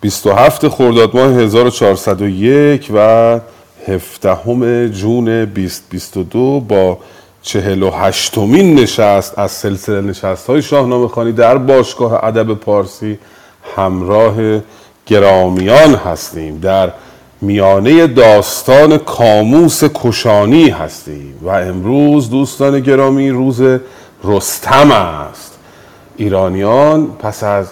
27 خرداد ماه 1401 و 17 جون 2022 با 48 مین نشست از سلسله نشست های شاهنامه خانی در باشگاه ادب پارسی همراه گرامیان هستیم. در میانه داستان کاموس کشانی هستیم و امروز دوستان گرامی روز رستم است. ایرانیان پس از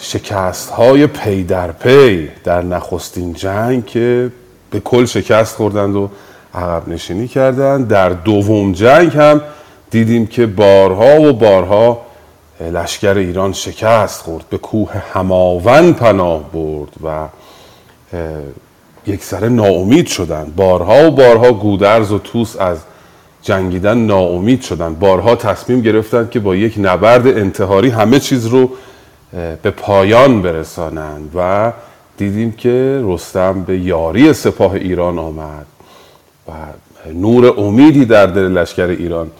شکست های پی در پی در نخستین جنگ که به کل شکست خوردند و عقب نشینی کردند. در دوم جنگ هم دیدیم که بارها و بارها لشکر ایران شکست خورد به کوه هماون پناه برد و یک سره ناامید شدند. بارها و بارها گودرز و توس از جنگیدن ناامید شدند. بارها تصمیم گرفتند که با یک نبرد انتحاری همه چیز رو به پایان برسانند و دیدیم که رستم به یاری سپاه ایران آمد و نور امیدی در دل لشکر ایران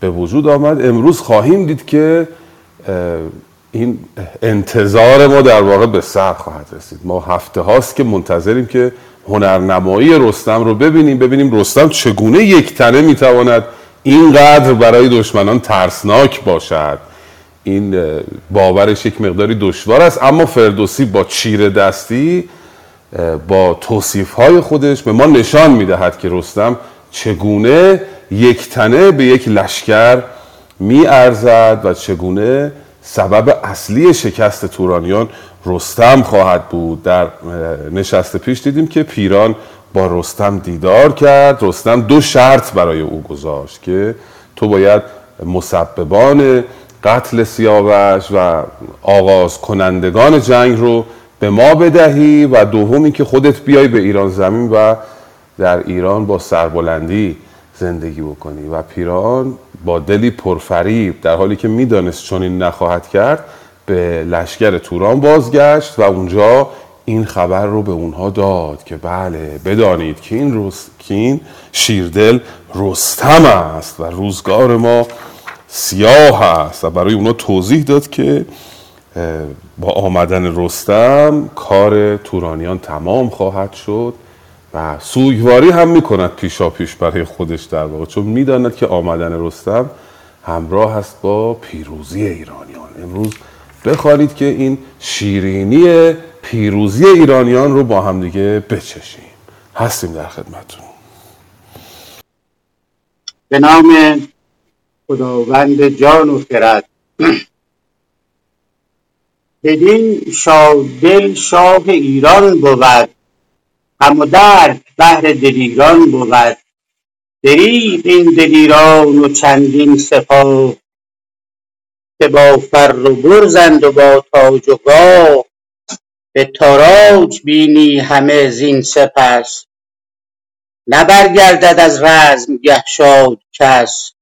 به وجود آمد. امروز خواهیم دید که این انتظار ما در واقع به سر خواهد رسید. ما هفته هاست که منتظریم که هنرنمایی رستم رو ببینیم ببینیم رستم چگونه یک تنه می‌تواند اینقدر برای دشمنان ترسناک باشد. این باورش یک مقداری دشوار است. اما فردوسی با چیر دستی با توصیف های خودش به ما نشان می‌دهد که رستم چگونه یک تنه به یک لشکر می ارزد و چگونه سبب اصلی شکست تورانیان رستم خواهد بود. در نشست پیش دیدیم که پیران با رستم دیدار کرد. رستم دو شرط برای او گذاشت که تو باید مسببان قتل سیاوش و آغاز کنندگان جنگ رو به ما بدهی و دومی که خودت بیای به ایران زمین و در ایران با سربلندی زندگی بکنی. و پیران با دلی پرفریب در حالی که می‌دانست چون این نخواهد کرد به لشکر توران بازگشت و اونجا این خبر رو به اونها داد که بله بدانید که این, رس... که این شیردل رستم است و روزگار ما سیاه است. و برای اونا توضیح داد که با آمدن رستم کار تورانیان تمام خواهد شد و سوگواری هم می‌کند پیشا پیش برای خودش در واقع. چون می‌داند که آمدن رستم همراه است با پیروزی ایرانیان. امروز بخوانید که این شیرینی پیروزی ایرانیان رو با هم دیگه بچشیم. هستیم در خدمتون به نام خداوند جان و خرد. بدین دل شاه ایران بود هم و درد بهر دلیران بود. دریغ این دلیران و چندین سپاه که با فر و برزند و با تاج و گاه. به تاراج بینی همه زین سپس نبرگردد از رزم گه شاد کس.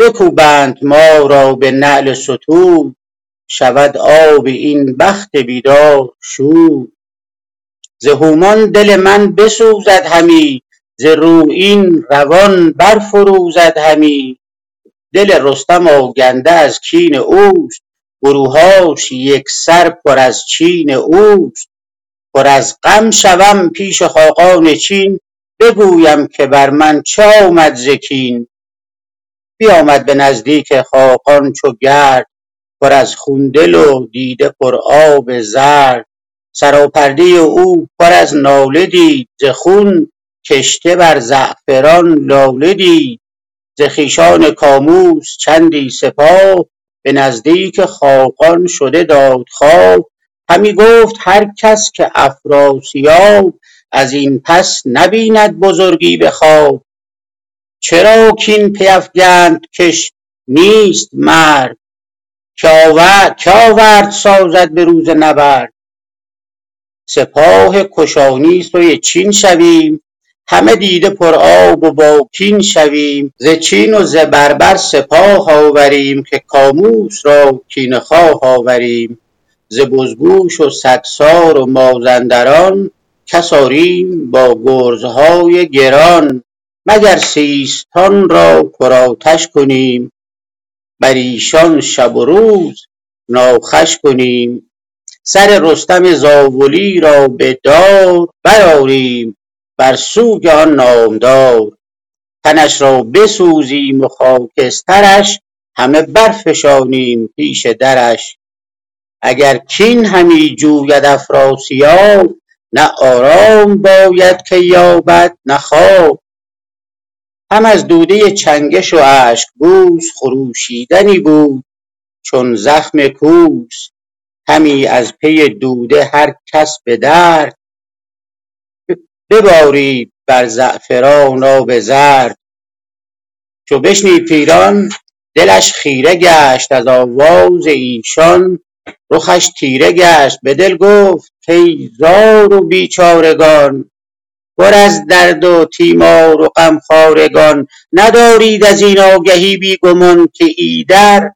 بکوبند ما را به نعل ستون شود آب این بخت بیدار شور. ز هومان دل من بسوزد همی ز رویین روان برفروزد همی. دل رستم آگنده از کین اوست گروهاش یکسر پر از چین اوست. پر از غم شوم پیش خاقان چین بگویم که بر من چه آمد ز کین. بیامد به نزدیک خاقان چو گرد پر از خون دل و دیده پر آب زرد. سراپرده او پر از ناله دید ز خون کشته بر زعفران لاله دید. ز خویشان کاموس چندی سپاه به نزدیک خاقان شده دادخواه همی گفت هر کس که افراسیاب از این پس نبیند بزرگی به خواب. چرا کین پیفگند کش نیست مرد؟ که آورد سازد به روز نبرد. سپاه کشانی سوی چین شویم. همه دیده پر آب و با کین شویم. ز چین و ز بربر سپاه آوریم که کاموس را کینه خواه آوریم. ز بزگوش و سگسار و مازندران کس آریم با گرزهای گران. مگر سیستان را پرآتش کنیم؟ بر ایشان شب و روز ناخوش کنیم. سر رستم زاولی را به دار برآریم بر سوگ آن نامدار. تنش را بسوزیم و خاکسترش همه برفشانیم پیش درش. اگر کین همی جوید افراسیاب نه آرام باید که یابد نه خواب. هم از دوده چنگش و بوس خروشیدنی بود چون زخم کوس همی از پی دوده هر کس به درد. ببارید بر زعفران آب زرد. چو بشنید پیران دلش خیره گشت از آواز ایشان. رخش تیره گشت به دل گفت کای زار و بیچارگان پر از درد و تیمار و غمخوارگان ندارید از این آگهی بی گمان که ایدر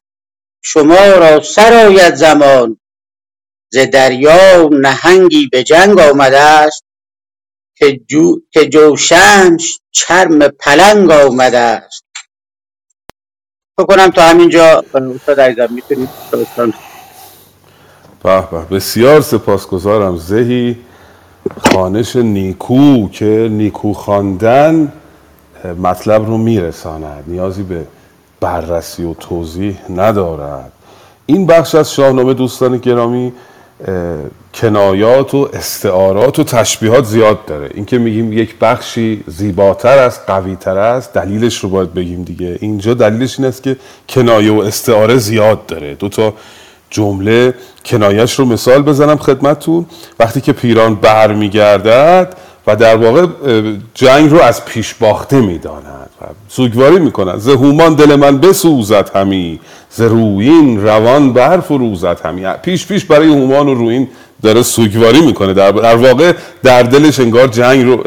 شما را سر زمان. ز دریا نهنگی به جنگ آمده است که, جو... که جوشنش چرم پلنگ آمده است. فکر کنم تا همینجا. استاد عزیزم می‌تونید؟ به بسیار سپاسگزارم. زهی خانش نیکو که نیکو خواندن مطلب رو میرساند. نیازی به بررسی و توضیح ندارد. این بخش از شاهنامه دوستان گرامی کنایات و استعارات و تشبیهات زیاد داره. این که میگیم یک بخشی زیباتر است قویتر است دلیلش رو باید بگیم دیگه. اینجا دلیلش این است که کنایه و استعاره زیاد داره. دو تا جمله کنایش رو مثال بزنم خدمتتون. وقتی که پیران بر میگردد و در واقع جنگ رو از پیش باخته می‌داند و سوگواری می‌کنند ز هومان دل من بسوزد همی ز روین روان بر فروزد همی. پیش پیش برای هومان و روین داره سوگواری می‌کنه. در, در واقع در دلش انگار جنگ رو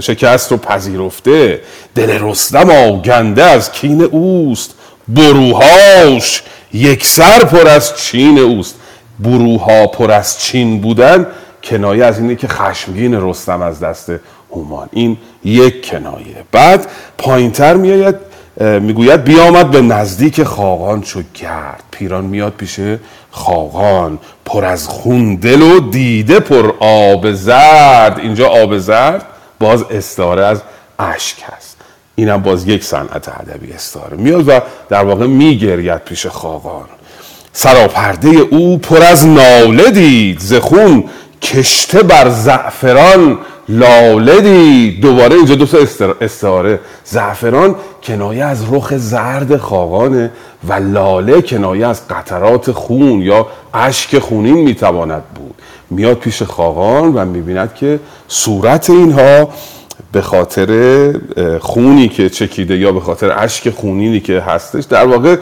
شکست رو پذیرفته. دل رستم آگنده از کین اوست بروهاش یک سر پر از چین اوست. بروها پر از چین بودن. کنایه از اینه که خشمگین رستم از دست هومان. این یک کنایه. بعد پایینتر میآید می‌گوید بیامد به نزدیک خاقان چو گرد. پیران میاد پیش خاقان. پر از خون دل و دیده پر آب زرد. اینجا آب زرد باز استعاره از اشک هست. اینم باز یک صنعت ادبی استعاره میاد و در واقع میگرید پیش خاقان سراپرده او پر از ناله دید ز خون کشته بر زعفران لاله دید. دوباره اینجا دو تا استعاره زعفران کنایه از رخ زرد خاقانه و لاله کنایه از قطرات خون یا اشک خونین می‌تواند بود. میاد پیش خاقان و می‌بیند که صورت اینها به خاطر خونی که چکیده یا به خاطر اشک خونینی که هستش در واقع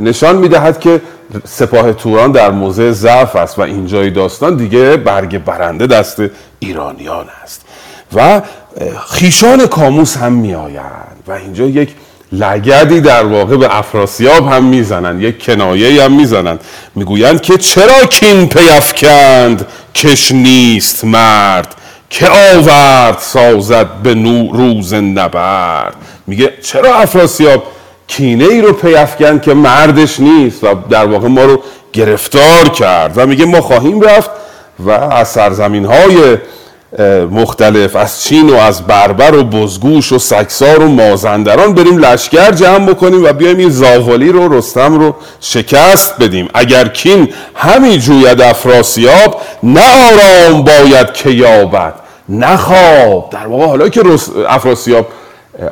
نشان می‌دهد که سپاه توران در موضع ضعف است و اینجای داستان دیگه برگ برنده دست ایرانیان است. و خیشان کاموس هم میآیند و اینجا یک لگدی در واقع به افراسیاب هم می‌زنند یک کنایه هم می‌زنند. می‌گویند که چرا کین پیفکند کش نیست مرد. که آورد سازد به نو روز نبرد. میگه چرا افراسیاب کینه ای رو پیفکن که مردش نیست و در واقع ما رو گرفتار کرد؟ و میگه ما خواهیم رفت و از سرزمین های مختلف از چین و از بربر و بزگوش و سکسار و مازندران بریم لشکر جمع بکنیم و بیایم این زاوالی رو رستم رو شکست بدیم. اگر کین همی جوید افراسیاب نه آرام باید که یابد. نخواب. در واقع حالا که افراسیاب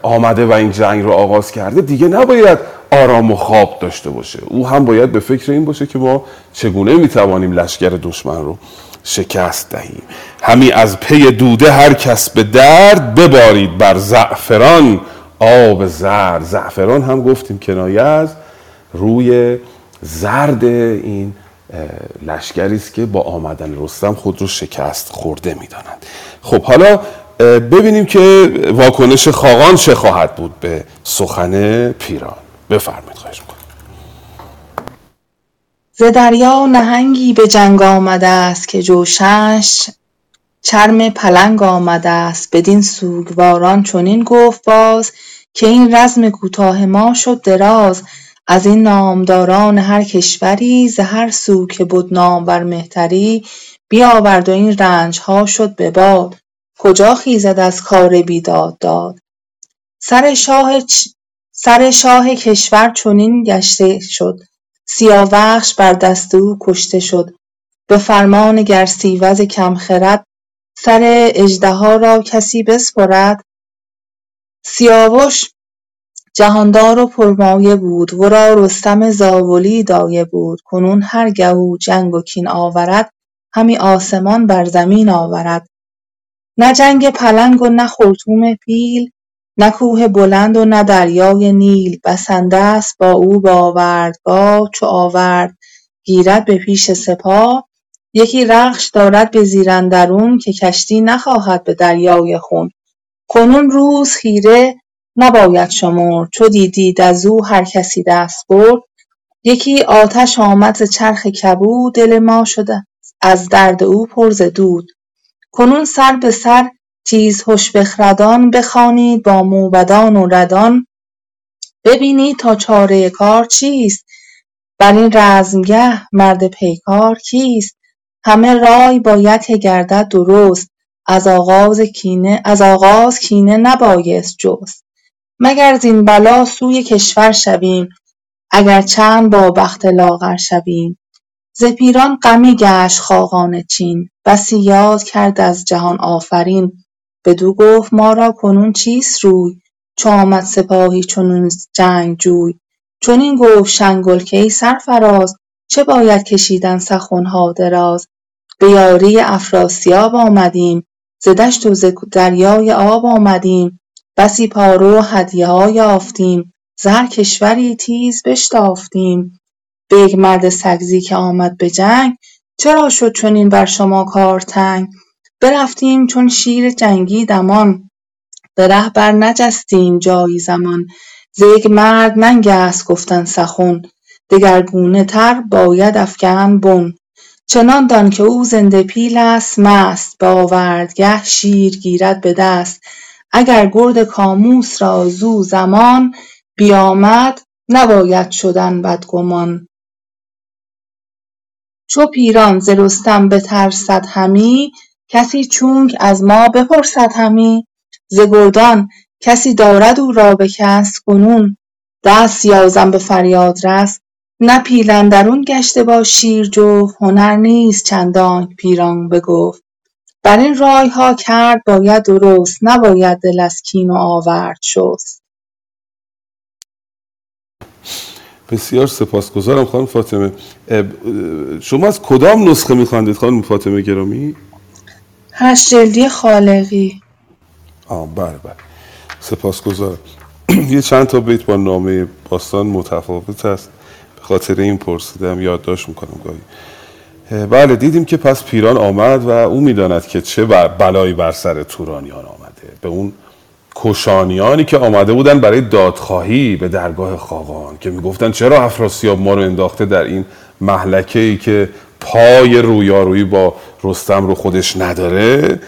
آمده و این جنگ رو آغاز کرده دیگه نباید آرام و خواب داشته باشه. او هم باید به فکر این باشه که ما چگونه می‌توانیم لشکر دشمن رو شکست دهیم. همی از پی دوده هر کس به درد ببارید بر زعفران. آب زرد زعفران هم گفتیم کنایه از روی زرد این لشکری است که با آمدن رستم خود رو شکست خورده می‌دانند خب حالا ببینیم که واکنش خاقان چه خواهد بود به سخن پیران. بفرمایید خواهش می‌کنم. ز دریا نهنگی به جنگ آمده است که جوشنش چرم پلنگ آمده است. بدین سوگواران چنین گفت باز که این رزم کوتاه ما شد دراز. از این نامداران هر کشوری ز هر سو که بد نامور مهتری بیاورد و این ها شد به باد. کجا خیزد از کار بیداد داد؟ سر شاه سر شاه کشور چنین گشته شد. سیاوخش بر دست او کشته شد. به فرمان گرسیوز کم خرد سر اژدها را کسی بسپرد. سیاوش جهاندار و پرمایه بود. ورا رستم زاولی دایه بود. کنون هرگه او جنگ و کین آورد همی آسمان بر زمین آورد. نه جنگ پلنگ و نه خرطوم پیل نه کوه بلند و نه دریای نیل. بسنده است با او آوردگاه چو آورد. گیرد به پیش سپاه. یکی رخش دارد به زیر اندرون که کشتی نخواهد به دریای خون. کنون روز خیره نباید شمرد چو دیدید از او هر کسی دست برد. یکی آتش آمد ز چرخ کبود دل ما شده از درد او پر ز دود. کنون سر به سر تیزهش بخردان بخوانید با موبدان و ردان. ببینید تا چاره کار چیست بر این رزمگه مرد پیکار کیست. همه رای باید که گردد درست از آغاز کینه نبایست جست. مگر زین بلا سوی کشور شویم اگر چند با بخت لاغر شویم. ز پیران غمی گشت خاقان چین بسی یاد کرد از جهان آفرین. بدو گفت ما را کنون چیست روی؟ چو آمد سپاهی چنین جنگجوی چنین گفت شنگل که ای سرفراز چه باید کشیدن سخنها دراز؟ به یاری افراسیاب آمدیم ز دشت و ز دریای آب آمدیم. بسی پارو و ها یافتیم. ز هر کشوری تیز بشتافتیم. به یک مرد سگزی که آمد به جنگ چرا شد چنین بر شما کار تنگ؟ برفتیم چون شیر جنگی دمان. به ره برنجستیم جایی زمان. ز یک مرد ننگ است گفتن سخن. دگرگونه تر باید افکند بن. چنان دان که او زنده پیل است مست. به آوردگه شیر گیرد به دست. اگر گرد کاموس را زو زمان بیامد نباید شدن بدگمان. چو پیران ز رستم بترسد همی کسی چونک از ما بپرسد همی. ز گردان کسی دارد او را به کس کنون. دست یازم به فریادرس نه پیل اندرون گشته با شیر جفت. هنر نیست چندانک پیران بگفت. بر این ها کرد باید درست نباید دل از کین و آورد شست. بسیار سپاسگزارم خانم فاطمه. شما از کدام نسخه میخواندید خانم فاطمه گرامی؟ هشت جلدی خالقی. آه بله بله. سپاسگزارم. یه چند تا بیت با نامه باستان متفاوت است به خاطر این پرسیدم یادداشت می‌کنم گاهی. بله دیدیم که پس پیران آمد و او می‌داند که چه بلایی بر سر تورانیان آمده. به اون کشانیانی که آمده بودن برای دادخواهی به درگاه خاقان که می‌گفتن چرا افراسیاب ما رو انداخته در این محلکه ای که پای رویارویی با رستم رو خودش نداره؟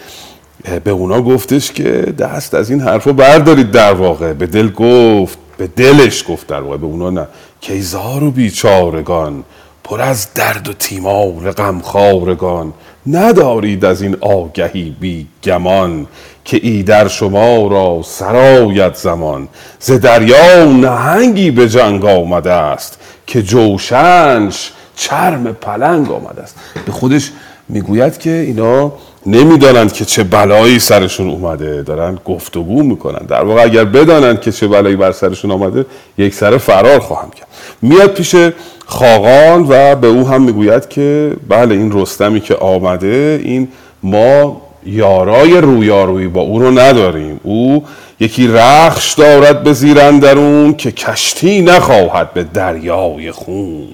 به اونا گفتش که دست از این حرفا بردارید در واقع. به دل گفت به دلش گفت در واقع. به اونا نه. کیزار و بیچارگان پر از درد و تیمار غمخوارگان ندارید از این آگهی بی گمان که ایدر شما را سرایت زمان. ز دریا نهنگی به جنگ آمده است که جوشنش چرم پلنگ آمده است به خودش می‌گوید که اینا نمی‌دانند که چه بلایی سرشون اومده دارن گفتگو می‌کنن. در واقع اگر بدانند که چه بلایی بر سرشون آمده یک سر فرار خواهم کرد. میاد پیش خاقان و به او هم می‌گوید که بله این رستمی که آمده این ما یارای رویارویی با او رو نداریم. او یکی رخش دارد به زیر اندرون که کشتی نخواهد به دریای خون.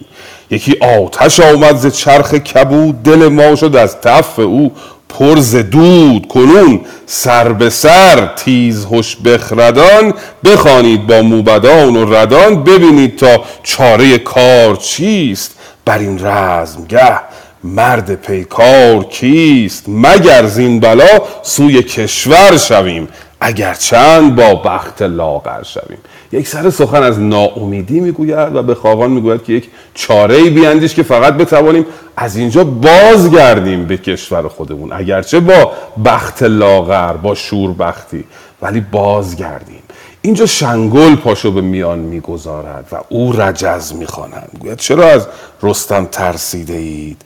یکی آتش آمد ز چرخ کبود دل ما شد از تف او. پر ز دود کنون سر به سر تیز هش بخردان بخوانید با موبدان و ردان ببینید تا چاره کار چیست. بر این رزمگه مرد پیکار کیست؟ مگر زین بلا سوی کشور شویم؟ اگر چند با بخت لاغر شویم؟ یک سر سخن از ناامیدی می‌گوید و به خاقان می‌گوید که یک چاره ای بیاندیش که فقط بتوانیم از اینجا بازگردیم به کشور خودمون. اگرچه با بخت لاغر با شوربختی ولی بازگردیم. اینجا شنگل پاشو به میان می‌گذارد و او رجز می‌خواند گوید چرا از رستم ترسیده اید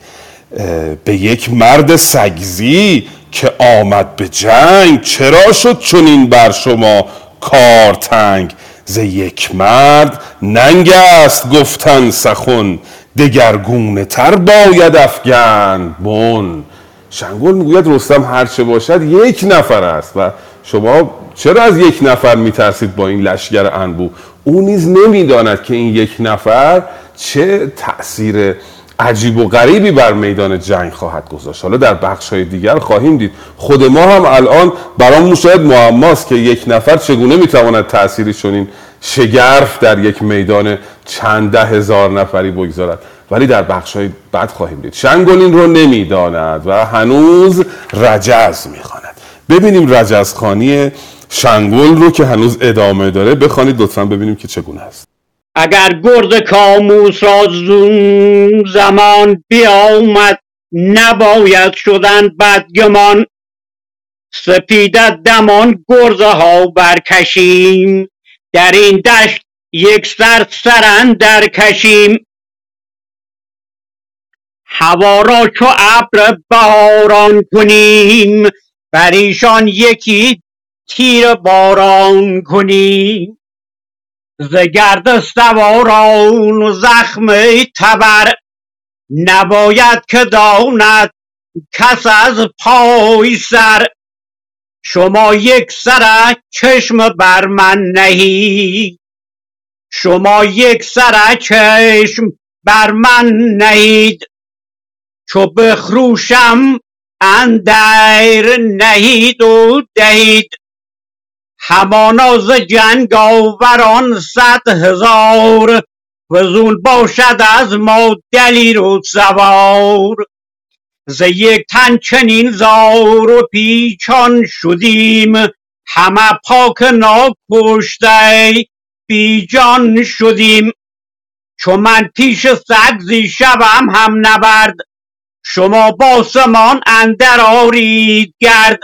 به یک مرد سگزی که آمد به جنگ چرا شد چنین بر شما کار تنگ ز یک مرد ننگ است گفتن سخن دگرگونه تر باید افگن. بون شنگل می‌گوید رستم هرچه باشد یک نفر است. و شما چرا از یک نفر میترسید با این لشگر انبو او نیز نمی‌داند که این یک نفر چه تأثیر عجیب و غریبی بر میدان جنگ خواهد گذاشت. حالا در بخش های دیگر خواهیم دید. خود ما هم الان برامون شاید معماست که یک نفر چگونه می‌تواند تأثیری چنین شگرف در یک میدان چند ده هزار نفری بگذارد؟ ولی در بخش های بعد خواهیم دید. شنگولین رو نمی‌داند و هنوز رجز می‌خواند. ببینیم رجزخانی شنگول رو که هنوز ادامه داره. بخوانید لطفا ببینیم که چگونه است. اگر گرد کاموس را زمان بیامد نباید شدن بدگمان. سپیدت دمان گرزه ها برکشیم در این دشت یک سر سرن در کشیم هوا را چو ابر باران کنیم بر ایشان یکی تیر باران کنیم. ز گرد سواران و زخم تبر نباید که داند کس از پای سر. شما یک سر چشم بر من نهید شما یک سر چشم بر من نهید. چو بخروشم اندر نهید و دهید. همانا ز جنگ آوران صد هزار فزون باشد از ما دلیر و سوار ز یک تن چنین زار و پیچان شدیم همه پاک ناکشته بی جان شدیم. چو من پیش سگزی شوم هم نبرد شما باسمان اندر آرید گرد.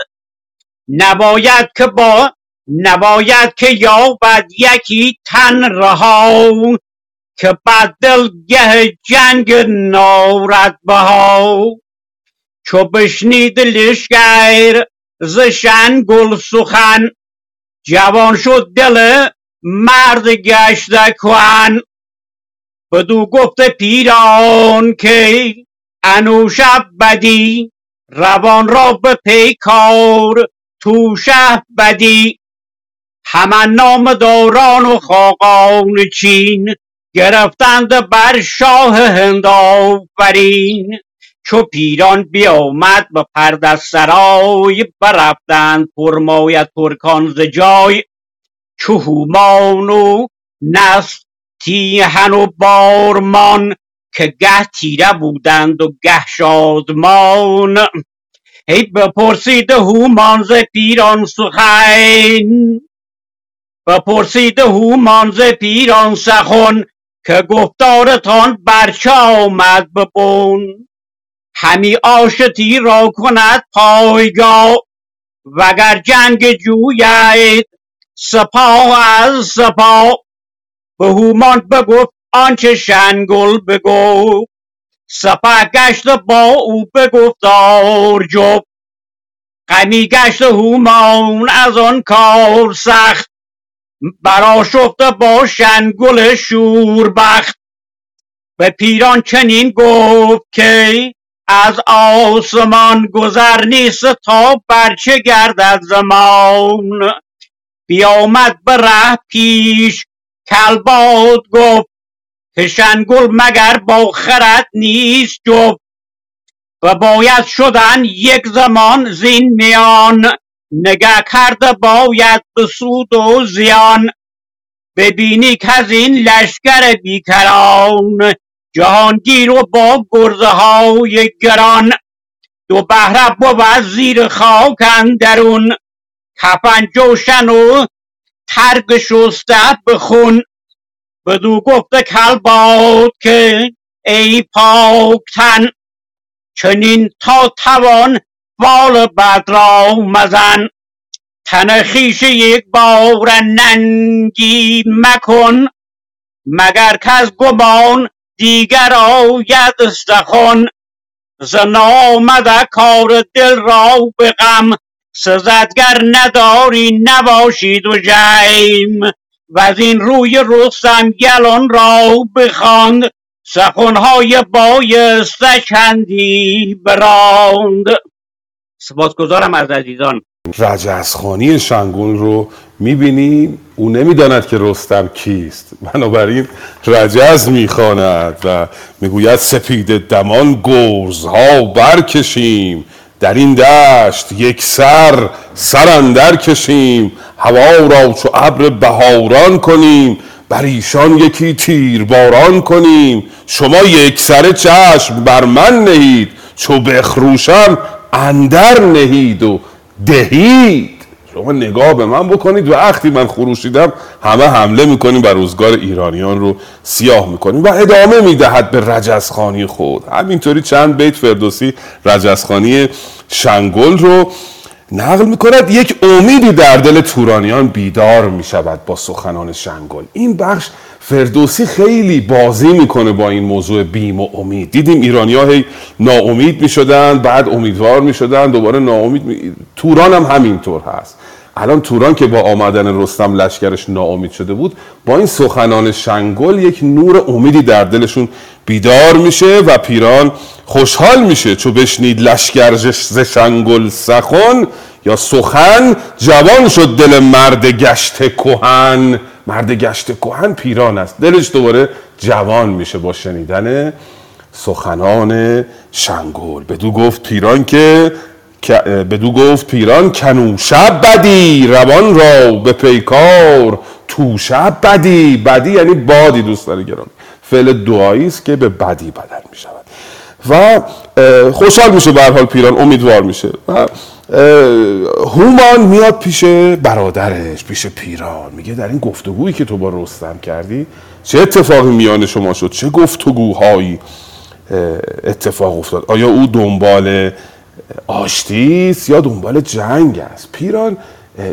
نباید که با نباید که یابد یکی تن رها که بد گه جنگ نارد بها. چو بشنید لشکر ز گل سخن جوان شد دل مرد گشته کهن. بدو گفت پیران که انوشب بدی روان را به پیکار توشه بدی همان نامداران و خاقان چین گرفتند بر شاه هند آفرین. چو پیران بیامد به پرده سرای برفتند پرمایه ترکان ز جای. چو هومان و نست تیهن و بارمان که گه تیره بودند و گه شادمان. هی بپرسید هومان ز پیران سخن. بپرسید هومان ز پیران سخن که گفتارتان برچه آمد ببون. همی آشتی را کند پایگاه وگر جنگ جوید سپاه از سپاه. به هومان بگفت آنچه شنگل بگفت سپه گشت با او بگفتار جفت غمی گشت هومان از آن کار سخت. برآشفته با شنگل شوربخت. به پیران چنین گفت که از آسمان گذر نیست تا برچه گردد زمان. بیامد به ره پیش کلباد گفت که شنگل مگر با خرد نیست جفت. و باید شدن یک زمان زین میان. نگه کرده باید به سود و زیان ببینی که از این لشکر بیکران. جهانگیر و با گرزه های گران. دو بهره بود زیر خاک اندرون. کفن جوشن و ترگ شسته بخون. بدو گفته کلباد که ای پاکتن. چنین تا توان بال بد را مزن. تن خیش یک بار ننگی مکن. مگر از گمان دیگر آید سخن ز نامد کار دل را به غم. سزدگر نداری نباشید و جیم. و از این روی رستم گلان را بخواند. سخنهای بایسته چندی براند. سپاسگزارم از عزیزان. رجزخانی شنگون رو می‌بینیم او نمی‌داند که رستم کیست. بنابراین رجز می‌خواند و می‌گوید سپید دمان گرزها برکشیم. در این دشت یک سر سر کشیم. هوا را چو ابر بهاران کنیم. بر ایشان یکی تیر باران کنیم. شما یک سر چشم بر من نهید. چو بخروشم اندر نهید و دهید. شما نگاه به من بکنید و وقتی من خروشیدم همه حمله می‌کنیم بر روزگار ایرانیان رو سیاه می‌کنیم و ادامه می‌دهد به رجزخانی خود. همینطوری چند بیت فردوسی رجزخانی شنگل رو نقل می‌کند. یک امیدی در دل تورانیان بیدار می‌شود با سخنان شنگل این بخش فردوسی خیلی بازی می‌کنه با این موضوع بیم و امید. دیدیم ایرانی ها هی ناامید می‌شدن بعد امیدوار می‌شدن دوباره ناامید می... توران هم همینطور هست. الان توران که با آمدن رستم لشکرش ناامید شده بود با این سخنان شنگل یک نور امیدی در دلشون بیدار میشه و پیران خوشحال میشه. چو بشنید لشکر ز شنگل سخن یا سخن جوان شد دل مرد گشت کهن. مرد گشت کهن پیران است. دلش دوباره جوان میشه با شنیدن سخنان شنگل بدو گفت پیران که بدو گفت پیران کنو. شب بدی روان را به پیکار. تو شب بدی. بدی یعنی بادی دوست داره گران. فعل دعایی است که به بدی بدل می شود و خوشحال میشه به حال پیران امیدوار میشه. و هومان میاد پیش برادرش پیش پیران. میگه در این گفتگویی که تو با رستم کردی چه اتفاقی میان شما شد؟ چه گفتگوهایی اتفاق افتاد؟ آیا او دنبال آشتی است یا دنبال جنگ است؟ پیران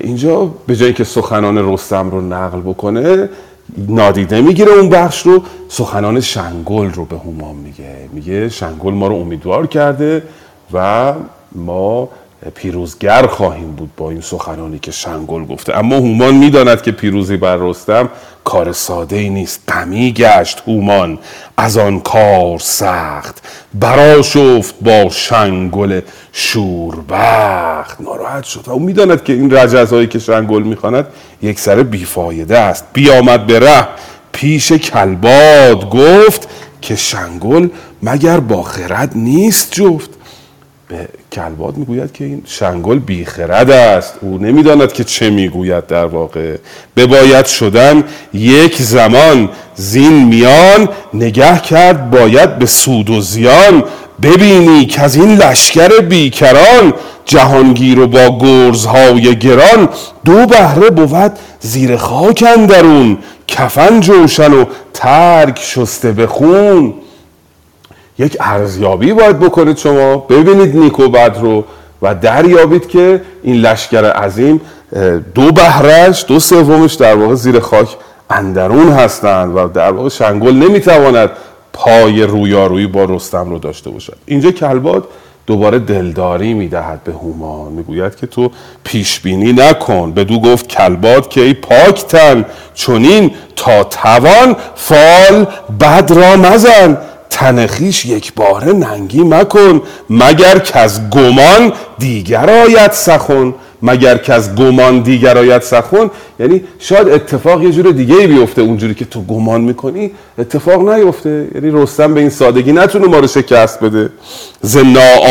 اینجا به جایی که سخنان رستم رو نقل بکنه نادیده می‌گیره اون بخش رو سخنان شنگل رو به هومان میگه. میگه شنگل ما رو امیدوار کرده و ما پیروزگر خواهیم بود با این سخنانی که شنگل گفته. اما هومان می‌داند که پیروزی بر رستم کار ساده ای نیست. غمی گشت هومان. از آن کار سخت. برا شفت با شنگل شوربخت. ناراحت شد. او می‌داند که این رجزهایی که شنگل می‌خواند یک سر بیفایده است. بیامد به ره. پیش کلباد گفت که شنگل مگر با خرد نیست جفت. به کلباد می‌گوید که این شنگل بیخرد است. او نمی‌داند که چه می‌گوید در واقع. بباید شدن یک زمان زین میان نگه کرد باید به سود و زیان ببینی که از این لشکر بیکران جهانگیر و با گرزهای گران دو بهره بود زیر خاک اندرون. کفن جوشن و ترک شسته به خون. یک ارزیابی باید بکنید شما. ببینید نیکو بد رو و دریابید که این لشکر عظیم دو بهرش دو سومش در واقع زیر خاک اندرون هستند و در واقع شنگل نمی‌تواند پای رویارویی با رستم رو داشته باشد. اینجا کلباد دوباره دلداری می‌دهد به هومان می‌گوید که تو پیش بینی نکن. بدو گفت کلباد که ای پاکتن چونین تا توان فال بد را مزن. تنخیش یک باره ننگی مکن مگر که از گمان دیگر آید سخن. مگر که از گمان دیگر آید سخن. یعنی شاید اتفاق یه جور دیگه ای بیفته اونجوری که تو گمان می‌کنی اتفاق نیفته. یعنی رستم به این سادگی نتونه ما رو شکست بده. ز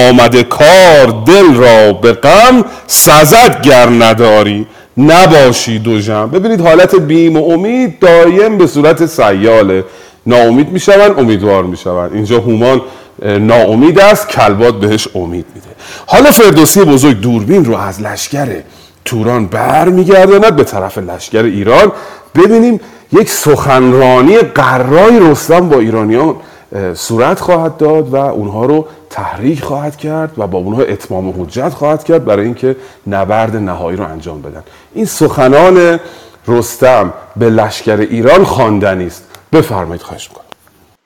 آمده کار دل را به غم سزد گر نداری. نباشی دو جم ببینید حالت بیم و امید دایم به صورت سیاله. ناامید میشون امیدوار میشون اینجا هومان ناامید است کلباد بهش امید میده. حالا فردوسی بزرگ دوربین رو از لشکر توران برمیگرداند به طرف لشکر ایران. ببینیم یک سخنرانی قرای رستم با ایرانیان صورت خواهد داد و اونها رو تحریک خواهد کرد و با اونها اتمام حجت خواهد کرد برای اینکه نبرد نهایی رو انجام بدن. این سخنان رستم به لشکر ایران خواندنی است. بفرمایید خواهش می‌کنم.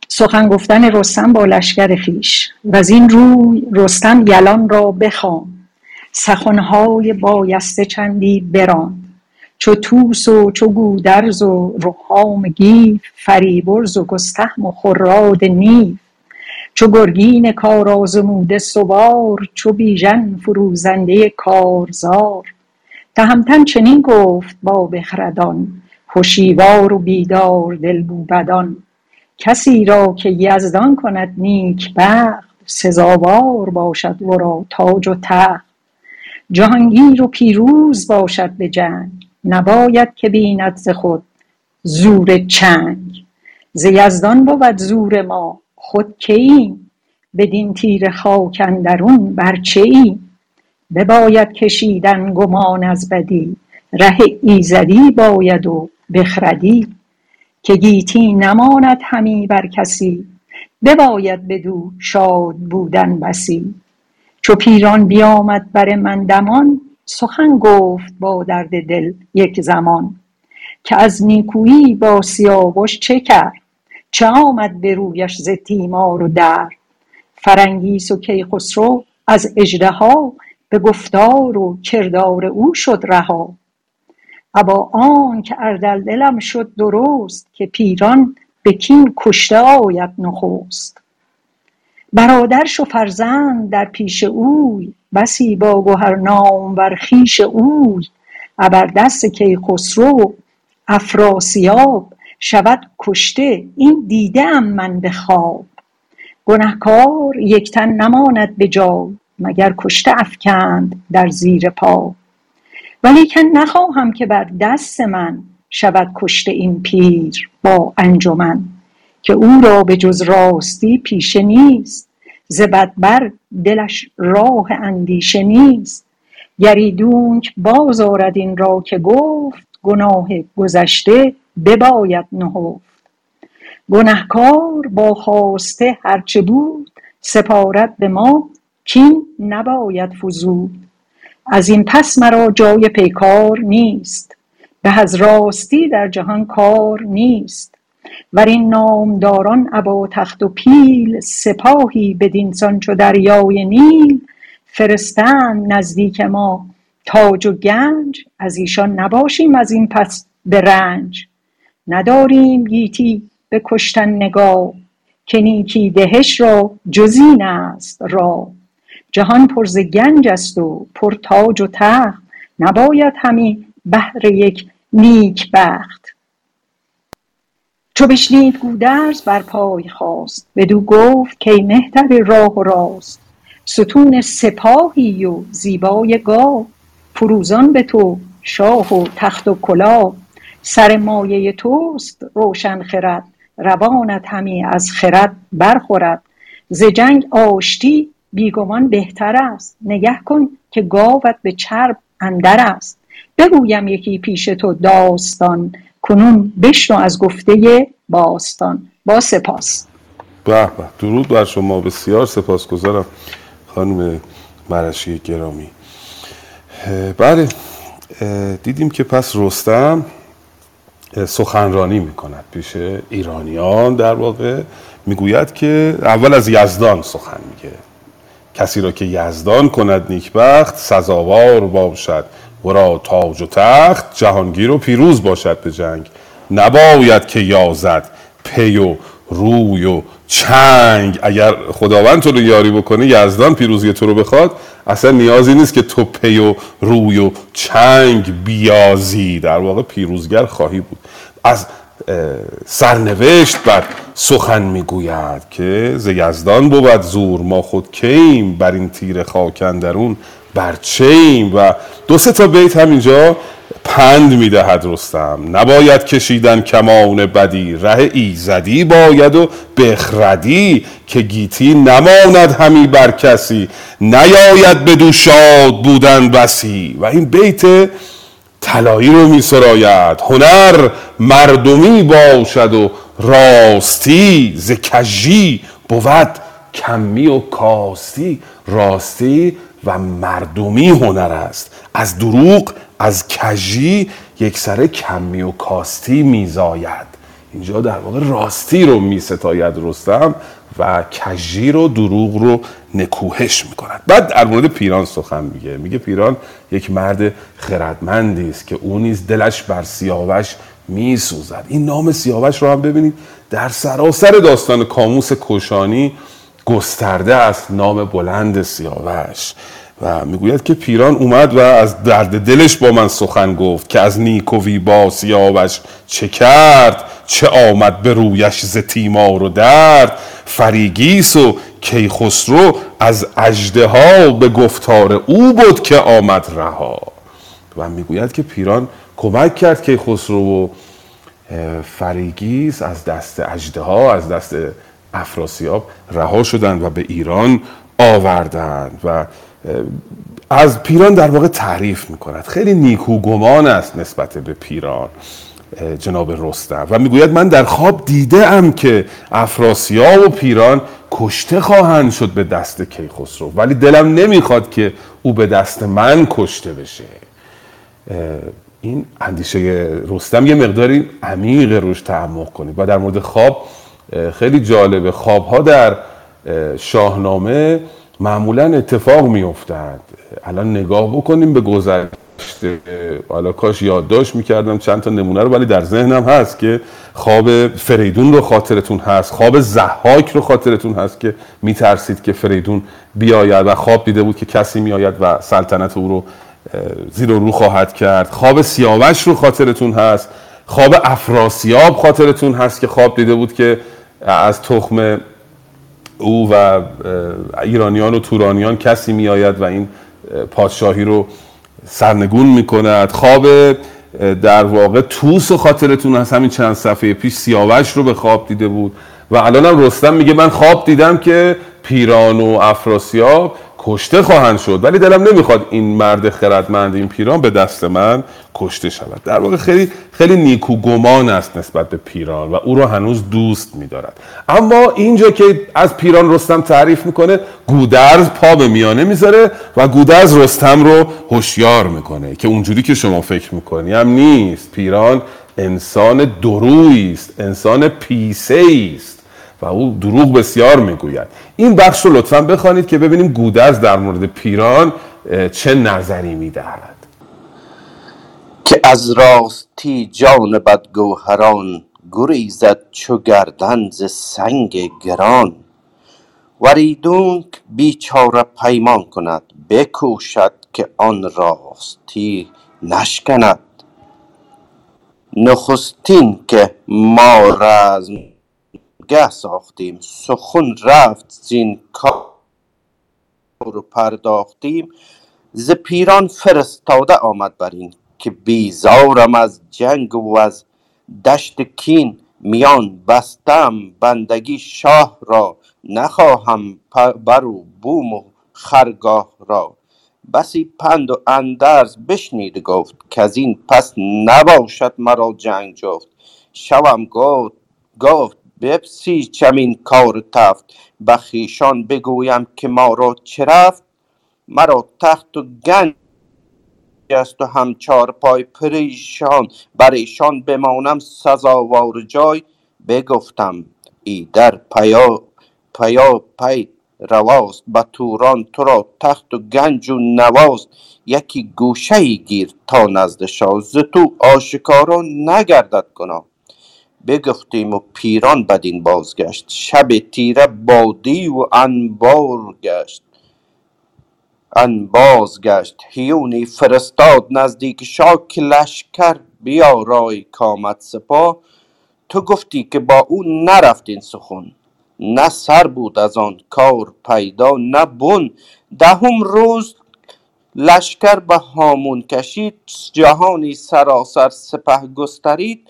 سخن گفتن رستم با لشکر خیش و از این روی رستم یلان را بخوان. سخنهای بایسته چندی بران چو توس و چو گودرز و رخام گیف فریبرز و گستهم و خراد نیف. چو گرگین کارآزموده سوار چو بیژن فروزنده کارزار. تهمتن چنین گفت با بخردان هشیوار و بیدار دل موبدان کسی را که یزدان کند نیک بخت سزاوار باشد ورا تاج و تخت. جهانگیر و پیروز باشد به جنگ نباید که بیند ز خود زور چنگ. ز یزدان بود زور ما خود کییم؟ بدین تیره خاک اندرون بر چه ایم بباید کشیدن گمان از بدی ره ایزدی باید و بخردی که گیتی نماند همی بر کسی بباید بدو شاد بودن بسی. چو پیران بیامد بر من دمان سخن گفت با درد دل یک زمان. که از نیکویی با سیاوش چه کرد؟ چه آمد به رویش ز تیمار و درد فرنگیس و کیخسرو از اژدها به گفتار و کردار او شد رها. ابا آنک اردلدلم شد درست که پیران به کین کشته آید نخست. برادرش و فرزند در پیش اوی بسی با گهر نامور خویش اوی. دست کیخسرو افراسیاب شود کشته این دیده ام من به خواب. گنهکار یک تن نماند به جای مگر کشته افکند در زیر پا. ولیکن نخواهم که بر دست من شود کشته این پیر با انجمن که او را به جز راستی پیشه نیست ز بدبر دلش راه اندیشه نیست. گر ایدونک باز آرد این را که گفت گناه گذشته بباید نهفت. گنهکار با خواسته هر چه بود سپارد به ما کین نباید فزود. از این پس مرا جای پیکار نیست. به از راستی در جهان کار نیست. ور این نامداران ابا تخت و پیل سپاهی بدینسان چو دریای نیل فرستند نزدیک ما. تاج و گنج از ایشان نباشیم از این پس به رنج. نداریم گیتی به کشتن نگاه. که نیکی دهش را جز این است راه. جهان پر ز گنج است و پر تاج و تخت. نباید همی بهر یک نیک بخت. چو بشنید گودرز بر پای خاست بدو گفت کای مهتر راه و راست. ستون سپاهی و زیبای گاه فروزان به تو شاه و تخت و کلاه. سر مایه توست روشن خرد روانت همی از خرد برخورد. ز جنگ آشتی بی گمان بهتر است. نگه کن که گاوت به چرب اندر است. بگویم یکی پیش تو داستان کنون بشنو از گفته باستان. با سپاس. به به درود بر شما. بسیار سپاسگزارم خانم مرشی گرامی. بله دیدیم که پس رستم سخنرانی می‌کند پیش ایرانیان. در واقع می‌گوید که اول از یزدان سخن میگه. کسی را که یزدان کند نیکبخت سزاوار باشد. ورا تاج و تخت جهانگیر و پیروز باشد به جنگ. نباید که یازد پی و روی و چنگ. اگر خداوند تو رو یاری بکنه یزدان پیروزی تو رو بخواد اصلا نیازی نیست که تو پی و روی و چنگ بیازی. در واقع پیروزگر خواهی بود. از سرنوشت بر سخن می‌گوید که ز یزدان بود زور ما خود کیم بر این تیر خاک اندرون بر چیم و دو سه تا بیت هم اینجا پند می‌دهد رستم. نباید کشیدن کمان بدی ره ایزدی باید و بخردی که گیتی نماند همی بر کسی. نیاید بدو شاد بودن بسی. و این بیت طلایی رو می سراید هنر مردمی باشد و راستی ز کژی بود. کمی و کاستی راستی و مردمی هنر است. از دروغ از کژی یک سر کمی و کاستی میزاید. اینجا در واقع راستی رو می ستاید رستم. و کژی رو دروغ رو نکوهش می‌کند. بعد در مورد پیران سخن میگه. میگه پیران یک مرد خردمندی است که او نیز دلش بر سیاوش میسوزد. این نام سیاوش رو هم ببینید در سراسر داستان کاموس کوشانی گسترده است. نام بلند سیاوش. و می‌گوید که پیران اومد و از درد دلش با من سخن گفت که از نیکوی با سیاوش چه کرد چه آمد به رویش ز تیمار و درد فریگیس و کیخسرو از اجده ها به گفتار او بود که آمد رها. و می‌گوید که پیران کمک کرد کیخسرو و فریگیس از دست اجده ها از دست افراسیاب رها شدند و به ایران آوردند و از پیران در واقع تعریف می‌کند. خیلی نیکوگمان است نسبت به پیران جناب رستم. و می‌گوید من در خواب دیده ام که افراسیاب و پیران کشته خواهند شد به دست کیخسرو. ولی دلم نمی‌خواد که او به دست من کشته بشه. این اندیشه رستم یه مقداری عمیق روش تعمق کنید. و در مورد خواب خیلی جالبه. خواب ها در شاهنامه معمولا اتفاق میافتند الان نگاه بکنیم به گذشته. حالا کاش یادداشت می‌کردم چند تا نمونه رو ولی در ذهنم هست که خواب فریدون رو خاطرتون هست خواب زحاک رو خاطرتون هست که میترسید که فریدون بیاید و خواب دیده بود که کسی میآید و سلطنت او رو زیر و رو خواهد کرد. خواب سیاوش رو خاطرتون هست. خواب افراسیاب خاطرتون هست که خواب دیده بود که از تخم او و ایرانیان و تورانیان کسی میآید و این پادشاهی رو سرنگون می‌کند. خواب در واقع توس و خاطرتون هست همین چند صفحه پیش سیاوش رو به خواب دیده بود. و الان هم رستم میگه من خواب دیدم که پیران و افراسیاب کشته خواهند شد. ولی دلم نمی‌خواد این مرد خردمند این پیران به دست من کشته شود. در واقع خیلی خیلی نیکو گمان است نسبت به پیران و او را هنوز دوست میدارد. اما اینجا که از پیران رستم تعریف می‌کنه گودرز پا به میانه می‌ذاره و گودرز رستم رو هوشیار می‌کنه که اونجوری که شما فکر می‌کنی هم نیست. پیران انسان درویی است انسان پیسه است و او دروغ بسیار می‌گوید. این بخش رو لطفا بخوانید که ببینیم گودرز در مورد پیران چه نظری می‌دهد. که از راستی جان بدگوهران گریزد چو گردن ز سنگ گران. وریدونک بیچاره پیمان کند بکوشد که آن راستی نشکند. نخستین که ما رزم گه ساختیم. سخن رفت زین کار و پرداختیم. ز پیران فرستاده آمد برین که بیزارم از جنگ و از دشت کین میان بستم. بندگی شاه را نخواهم بر و بوم و خرگاه را. بسی پند و اندرز بشنید گفت کزین پس نباشد مرا جنگ جفت. شوم گفت گفت بپسیچم این کار تفت. به خویشان بگویم که ما را چه رفت؟ مرا تخت و گنج است و هم چارپای پریشان. بر ایشان بمانم سزاوار جای. بگفتم ایدر پیاپی رواست. به توران تو را تخت و گنج و نواست. یکی گوشه ای گیر تا نزد شاه. ز تو آشکارا نگردد گناه. بگفتیم و پیران بدین بازگشت. شب تیره با دیو و انبار گشت. انباز گشت. هیونی فرستاد نزدیک شاه که لشکر بیارای کامد سپاه. تو گفتی که با او نرفت این سخن. نه سر بود از آن کار پیدا نه بن. دهم روز لشکر به هامون کشید. جهانی سراسر سپه گسترید.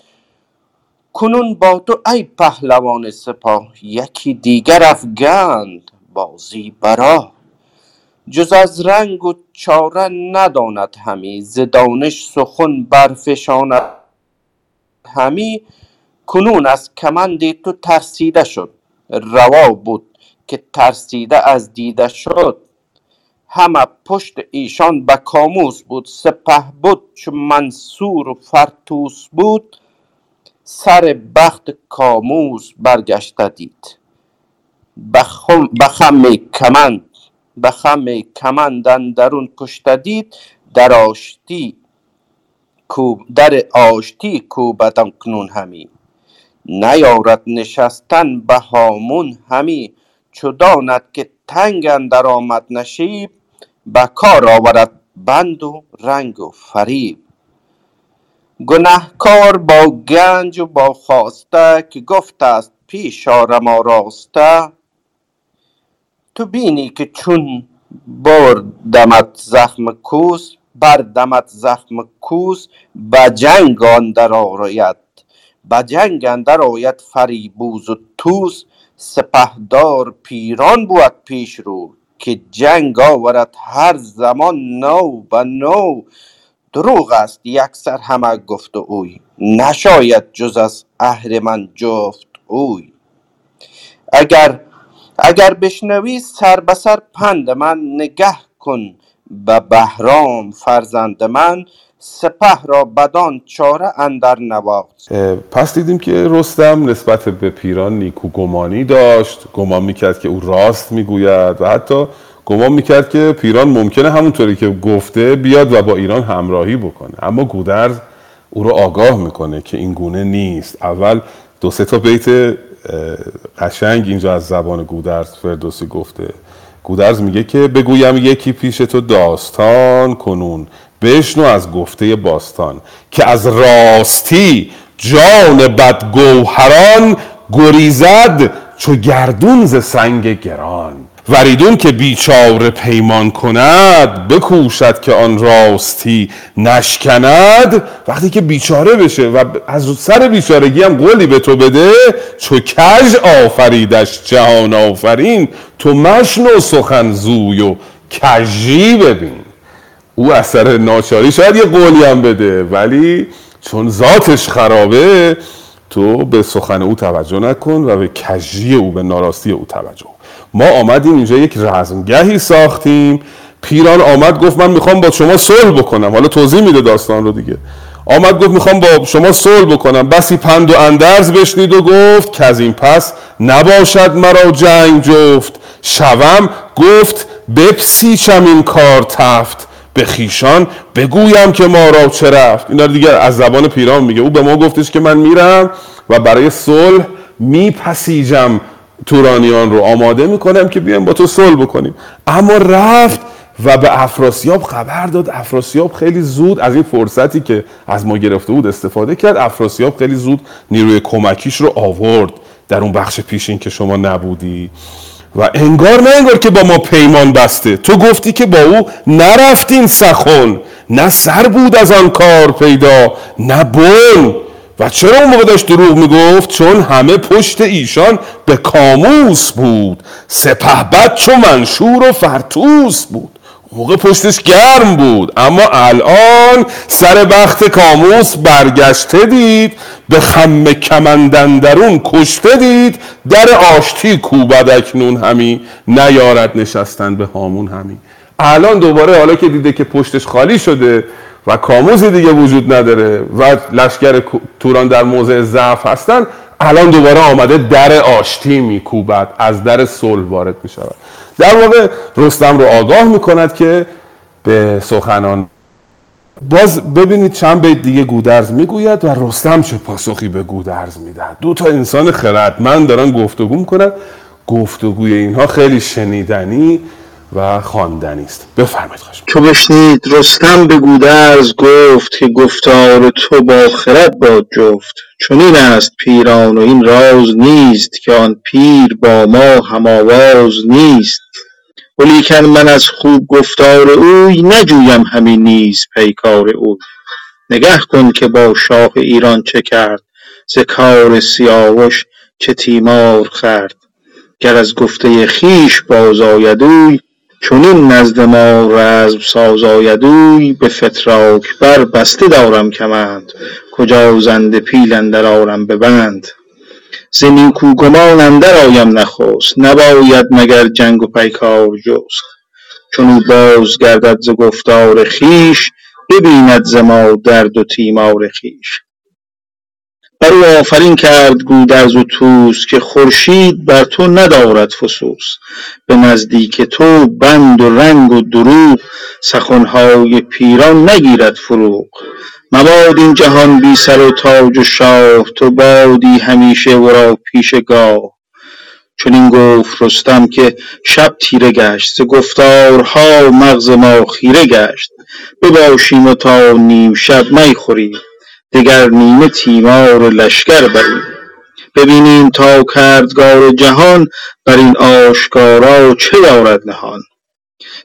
کنون با تو ای پهلوان سپاه یکی دیگر افگند بازی برا. جز از رنگ و چاره نداند همی ز دانش سخن برفشاند همی. کنون از کمند تو ترسیده شد روا بود که ترسیده از دیده شد. همه پشت ایشان به کاموس بود سپه بود چو منصور و فرتوس بود. سر بخت کاموس برگشته دید. به خم کمند به خم کمند اندرون کشته دید. در آشتی در آشتی کوبد اکنون همی. نیارد نشستن به هامون همی. چو داند که تنگ اندر آمد نشیب به کار آورد بند و رنگ و فریب. گنهکار با گنج و با خواسته که گفته است پیش آرم آراسته. تو بینی که چون بردمت زخم کوس بردمت زخم کوس به جنگ اندر آید به جنگ اندر آید فریبوز و توس سپهدار پیران بود پیش رو که جنگ آورد هر زمان نو به نو. دروغ است یکسر همه گفت اوی. نشاید جز از اهرمن جفت اوی. اگر اگر بشنوی سر به سر پند من نگه کن به بهرام فرزند من. سپه را بدان چاره اندر نواخت پس دیدیم که رستم نسبت به پیران نیکو گمانی داشت. گمان می‌کرد که او راست می‌گوید و حتی گمان می‌کرد که پیران ممکنه همونطوری که گفته بیاد و با ایران همراهی بکنه. اما گودرز او رو آگاه می‌کنه که این گونه نیست. اول دو سه تا بیت قشنگ اینجا از زبان گودرز فردوسی گفته. گودرز میگه که بگویم یکی پیش تو داستان کنون. بشنو از گفته باستان که از راستی جان بدگوهران گریزد چو گردون ز سنگ گران. وریدون که بیچاره پیمان کند بکوشد که آن راستی نشکند. وقتی که بیچاره بشه و از سر بیچارگی هم قولی به تو بده چو کژ آفریدش جهان آفرین. تو مشنو سخن زوی و کژی ببین. او از سر ناچاری شاید یه قولی هم بده ولی چون ذاتش خرابه تو به سخن او توجه نکن و به کجی او به ناراستی او توجه ما آمدیم اینجا یک رزمگهی ساختیم. پیران آمد گفت من می‌خوام با شما صلح بکنم. حالا توضیح میده داستان رو دیگه. آمد گفت می‌خوام با شما صلح بکنم. بسی پند و اندرز بشنید و گفت که از این پس نباشد مرا جنگ جفت. شوم گفت بپسیچم این کار تفت. به خیشان بگویم که ما را چه رفت. اینا دیگه از زبان پیران میگه. او به ما گفتش که من میرم و برای صلح میپسیجم. تورانیان رو آماده می‌کنم که بیایم با تو صلح بکنیم. اما رفت و به افراسیاب خبر داد. افراسیاب خیلی زود از این فرصتی که از ما گرفته بود استفاده کرد. افراسیاب خیلی زود نیروی کمکیش رو آورد در اون بخش پیشین که شما نبودی. و انگار نه انگار که با ما پیمان بسته. تو گفتی که با او نرفتین سخن. نه سر بود از آن کار پیدا نه بون و چرا اون موقع داشت دروغ می‌گفت؟ چون همه پشت ایشان به کاموس بود. سپه بد چو منشور و فرتوس بود. موقع پشتش گرم بود. اما الان سر بخت کاموس برگشته دید به خم کمندندرون کشته دید در آشتی کوبد اکنون همی. نیارد نشستن به هامون همی. الان دوباره حالا که دیده که پشتش خالی شده و کاموزی دیگه وجود نداره و لشکر توران در موضع ضعف هستن الان دوباره آمده در آشتی میکوبد از در صلح وارد می شود در واقع رستم رو آگاه می‌کند که به سخنان باز ببینید چند بیت دیگه گودرز می‌گوید و رستم چه پاسخی به گودرز می‌دهد. دو تا انسان خردمند دارن گفتگو می‌کنن. گفتگوی اینها خیلی شنیدنی و خواندنی است. بفرمایید خواهش چو بشنید رستم به گودرز گفت که گفتار تو با خرد باد جفت. چنین است پیران و این راز نیست که آن پیر با ما هم آواز نیست. ولیکن من از خوب گفتار اوی نجویم همین نیز پیکار اوی نگه کن که با شاه ایران چه کرد ز کار سیاوش چه تیمار خورد. گر از گفته خویش باز آید اوی چنین نزد ما رزم ساز آید اوی به فتراک بر بسته دارم کمند. کجا زنده پیل اندر آرم به بند؟ ز نیکو گمان اندر آیم نخست. نباید مگر جنگ و پیکار جست. چون او باز گردد ز گفتار خویش ببیند ز ما درد و تیمار خویش. بر او آفرین کرد گودرز و طوس که خورشید بر تو ندارد فسوس. به نزدیک تو بند و رنگ و دروغ سخنهای پیران نگیرد فروغ. مباد این جهان بی سر و تاج و شاه تو بادی همیشه ورا پیش گاه. چنین گفت رستم که شب تیره گشت گفتارها مغز ما خیره گشت. بباشیم و تا نیم شب می خوریم دگر نیمه تیمار لشکر بریم. ببینیم تا کردگار جهان بر این آشکارا چه دارد نهان.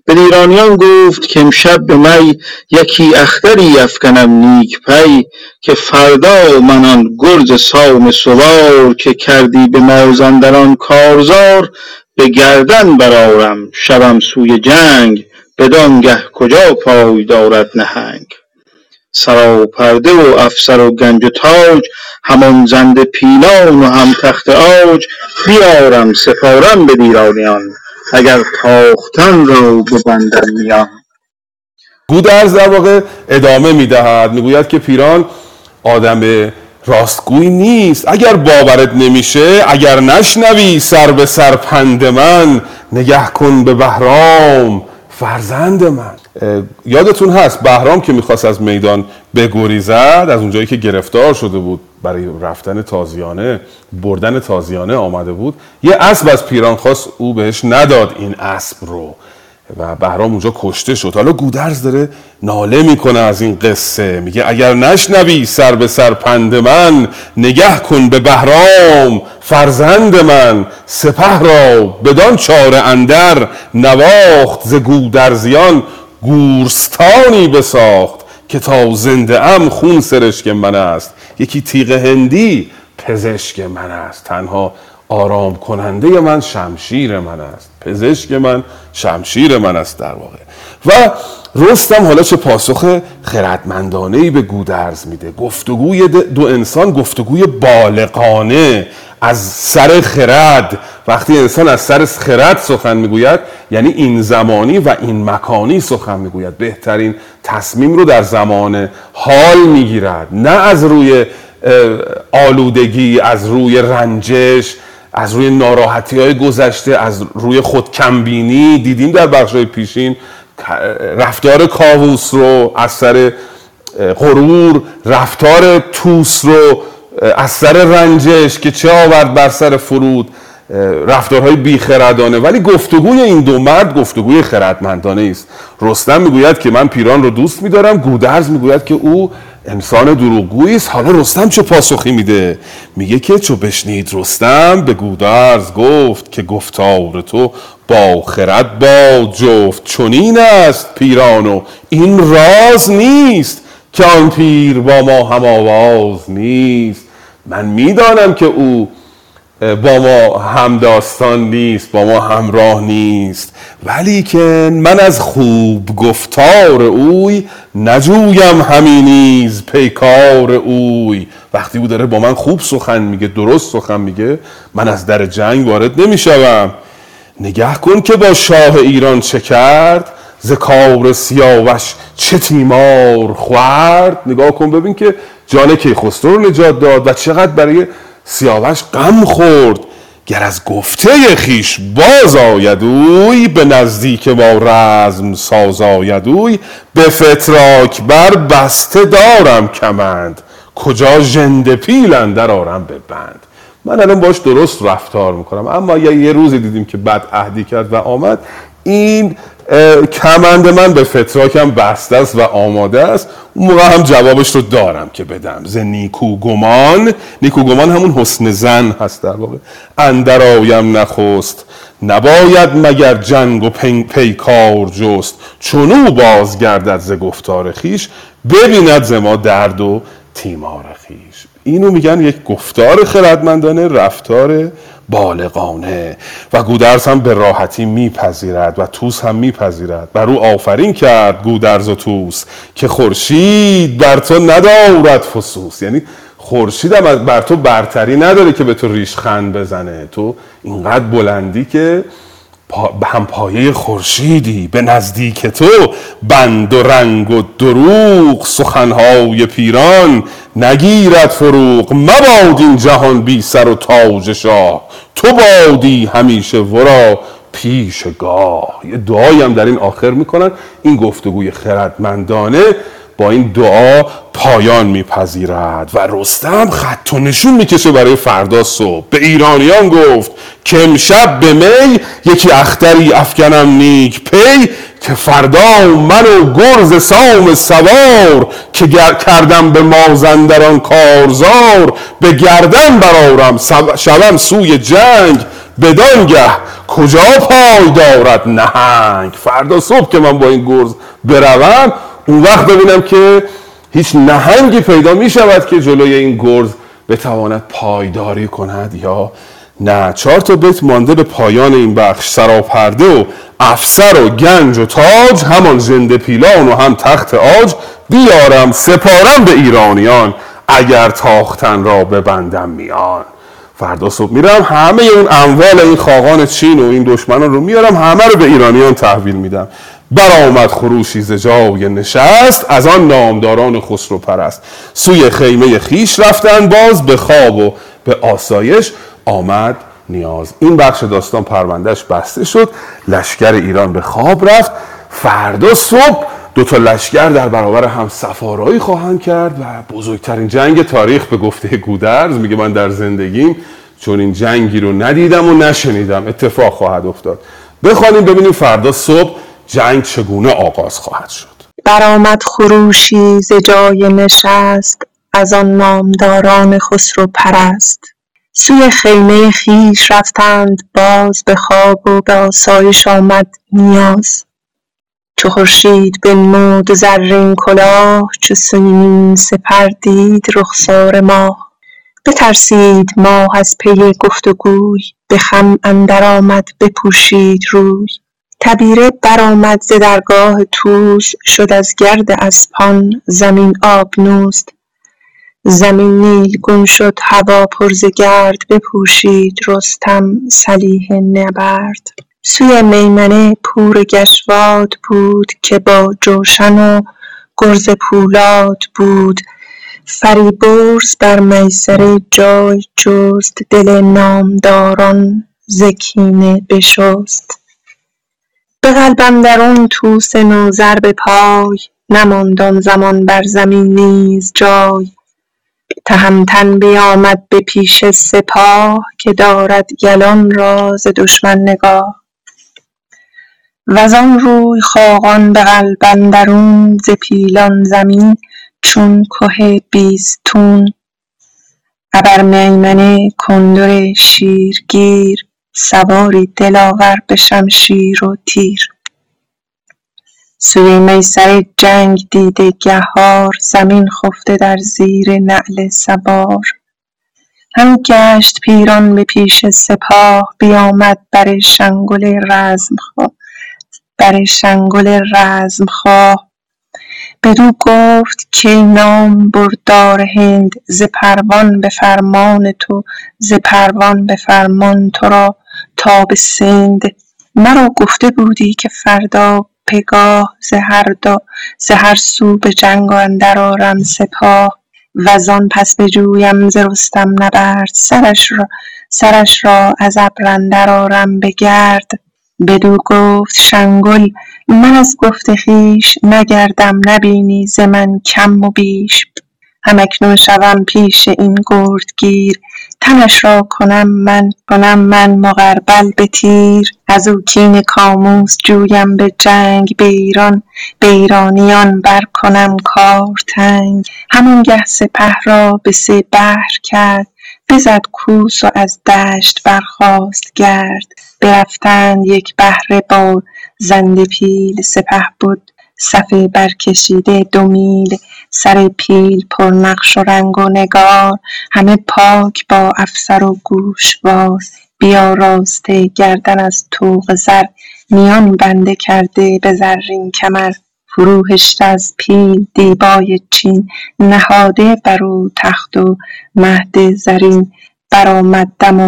بدیرانیان گفت کامشب به می یکی اختری افگنم نیک پی که فردا من آن گرز سام سوار که کردی به مازندران کارزار به گردن برآرم شوم سوی جنگ بدانگه کجا پای دارد نهنگ. سراپرده و افسر و گنج و تاج همان زنده پیلان و هم تخت عاج بیارم سپارم بدیرانیان اگر تاختن را ببندم میان. گودرز در واقع ادامه می‌دهد. می‌گوید که پیران آدم راستگوی نیست. اگر باورت نمیشه اگر نشنوی سر به سر پند من نگه کن به بهرام فرزند من. یادتون هست بهرام که می‌خواست از میدان بگریزد از اونجایی که گرفتار شده بود برای رفتن تازیانه بردن تازیانه آمده بود. یه اسب از پیران خواست او بهش نداد این اسب رو. و بهرام اونجا کشته شد. حالا گودرز داره ناله می‌کنه از این قصه. میگه اگر نشنوی سر به سر پند من نگه کن به بهرام فرزند من سپه را بدان چاره اندر نواخت ز گودرزیان گورستانی بساخت که تا زنده ام خون سرشک من است. یکی تیغ هندی پزشک من است. تنها آرام کننده من شمشیر من است. پزشک من شمشیر من است در واقع. و رستم حالا چه پاسخ خردمندانه ای به گودرز میده. گفتگوی دو انسان گفتگوی بالغانه از سر خرد. وقتی انسان از سر خرد سخن می‌گوید یعنی این زمانی و این مکانی سخن می‌گوید. بهترین تصمیم رو در زمان حال می‌گیرد. نه از روی آلودگی از روی رنجش از روی ناراحتی های گذشته از روی خودکمبینی دیدیم در بخش پیشین رفتار کاووس رو از سر غرور رفتار توس رو از سر رنجش که چه آورد بر سر فرود رفتارهای بیخردانه. ولی گفتگوی این دو مرد گفتگوی خردمندانه است. رستم می‌گوید که من پیران رو دوست میدارم گودرز می‌گوید که او انسان دروغگویی است حالا رستم چه پاسخی میده. میگه که چو بشنید رستم به گودرز گفت که گفتار تو با خرد با جفت چنین است پیران و این راز نیست که آن پیر با ما هم آواز نیست. من می‌دانم که او با ما هم داستان نیست با ما همراه نیست. ولی که من از خوب گفتار اوی نجویم همین نیز پیکار اوی. وقتی او داره با من خوب سخن میگه درست سخن میگه من از در جنگ وارد نمی‌شوم. نگه کن که با شاه ایران چه کرد ز سیاوش چه تیمار خورد. نگاه کن ببین که جان کیخسرو رو نجات داد و چقدر برای سیاوش غم خورد. گر از گفته خیش باز آید اوی به نزدیک ما رزم ساز آید اوی. به فتراک بر بسته دارم کمند. کجا ژنده پیل اندر آرم به من الان باش درست رفتار می‌کنم اما یه روزی دیدیم که بد عهدی کرد و آمد این کمند من به فتراکم بسته است و آماده است. اون موقع هم جوابش رو دارم که بدم. ز نیکوگمان نیکوگمان همون حسن زن هست در واقع. اندر آیم نخست نباید مگر جنگ و پیکار جست. چونو بازگردد ز گفتار خیش ببیند ز ما درد و تیمار خیش اینو میگن یک گفتار خردمندانه رفتار بالغانه. و گودرز هم به راحتی میپذیرد و توس هم میپذیرد. بر او آفرین کرد گودرز و توس که خورشید بر تو ندارد فسوس. یعنی خورشید هم بر تو برتری نداره که به تو ریشخند بزنه. تو اینقدر بلندی که به هم پایه خورشیدی به نزدیک تو بند و رنگ و دروغ سخنهای پیران نگیرد فروغ. مباد این جهان بی سر و تاج شاه. تو بادی همیشه ورا پیش گاه. یه دعایی هم در این آخر می‌کنن. این گفتگوی خردمندانه با این دعا پایان میپذیرد و رستم خط و نشون می‌کشه برای فردا صبح. به ایرانیان گفت که امشب به می یکی اختری افکنم نیک پی که فردا من و گرز سام سوار که کردم به مازندران کارزار به گردن برارم شوم سوی جنگ. بدانگه کجا پای دارد نهنگ؟ فردا صبح که من با این گرز بروم اون وقت ببینم که هیچ نهنگی پیدا می شود که جلوی این گرز بتواند پایداری کند یا نه. چهار تا بیت مانده به پایان این بخش سراپرده و افسر و گنج و تاج همان زنده پیلان و هم تخت آج بیارم سپارم به ایرانیان اگر تاختن را ببندم میان. فردا صبح میرم همه اون اموال این خاقان چین و این دشمنان رو میارم همه رو به ایرانیان تحویل میدم. برآمد خروشی ز جای نشست از آن نامداران خسرو پرست. سوی خیمه خیش رفتن باز به خواب و به آسایش آمد نیاز. این بخش داستان پروندهش بسته شد لشکر ایران به خواب رفت. فردا صبح دو تا لشکر در برابر هم سفارایی خواهند کرد و بزرگترین جنگ تاریخ به گفته گودرز. میگه من در زندگیم چون این جنگی رو ندیدم و نشنیدم. اتفاق خواهد افتاد. بخوانیم ببینیم فردا صبح جنگ چگونه آغاز خواهد شد؟ برآمد خروشی ز جای نشست از آن نامداران خسرو پرست. سوی خیمه خیش رفتند باز به خواب و به آسایش آمد نیاز. چو خورشید بنمود زرین کلاه چو سیمین سپر دید رخسار ماه. بترسید ماه از پی گفت و گوی به خم اندر آمد بپوشید روی. تبیره برآمد ز درگاه طوس شد از گرد اسپان زمین آبنوس زمین نیلگون شد هوا پر ز گرد بپوشید رستم سلیح نبرد. سوی میمنه پور گشواد بود که با جوشن و گرز پولاد بود. فریبرز بر میسره جای جست دل نامداران ز کینه بشست. به قلب اندرون طوس نوذر به پای نماند آن زمان بر زمین نیز جای. تهمتن بیامد به پیش سپاه که دارد یلان را ز دشمن نگاه. وزان روی خاقان به قلب اندرون ز پیلان زمین چون که بیستون. ابر میمنه کندر شیرگیر سواری دلاور به شمشیر و تیر. سوی میسر جنگ دیده گهار زمین خفته در زیر نعل سوار. همی گشت پیران به پیش سپاه بیامد بر شنگل رزمخواه. بر شنگل رزمخواه. بدو گفت کای بردار هند ز پروان به فرمان تو ز پروان به فرمان تو را. تا به سند. مرا گفته بودی که فردا پگاه ز هر سو به جنگ اندر آرم سپاه. وزان پس بجویم ز رستم نبرد. سرش را از ابر اندر آرم به گرد بدو گفت شنگل من از گفت خویش نگردم نبینی ز من کم و بیش. هم اکنون شوم پیش این گردگیر. تنش را کنم من کنم من مغربل به تیر. از او کین کاموس جویم به جنگ به ایران به ایرانیان بر کنم کار تنگ. همانگه سپه را به سه بحر کرد بزد کوس و از دشت برخاست گرد. برفتند یک بهره با زنده پیل سپه بد صف برکشیده دو میل. سر پیل پرنقش و رنگ و نگار. همه پاک با افسر و گوشوار بیاراسته گردن از طوق زر. میان بنده کرده به زرین کمر. فرو هشته از پیل دیبای چین. نهاده بر او تخت و مهد زرین. برآمد دم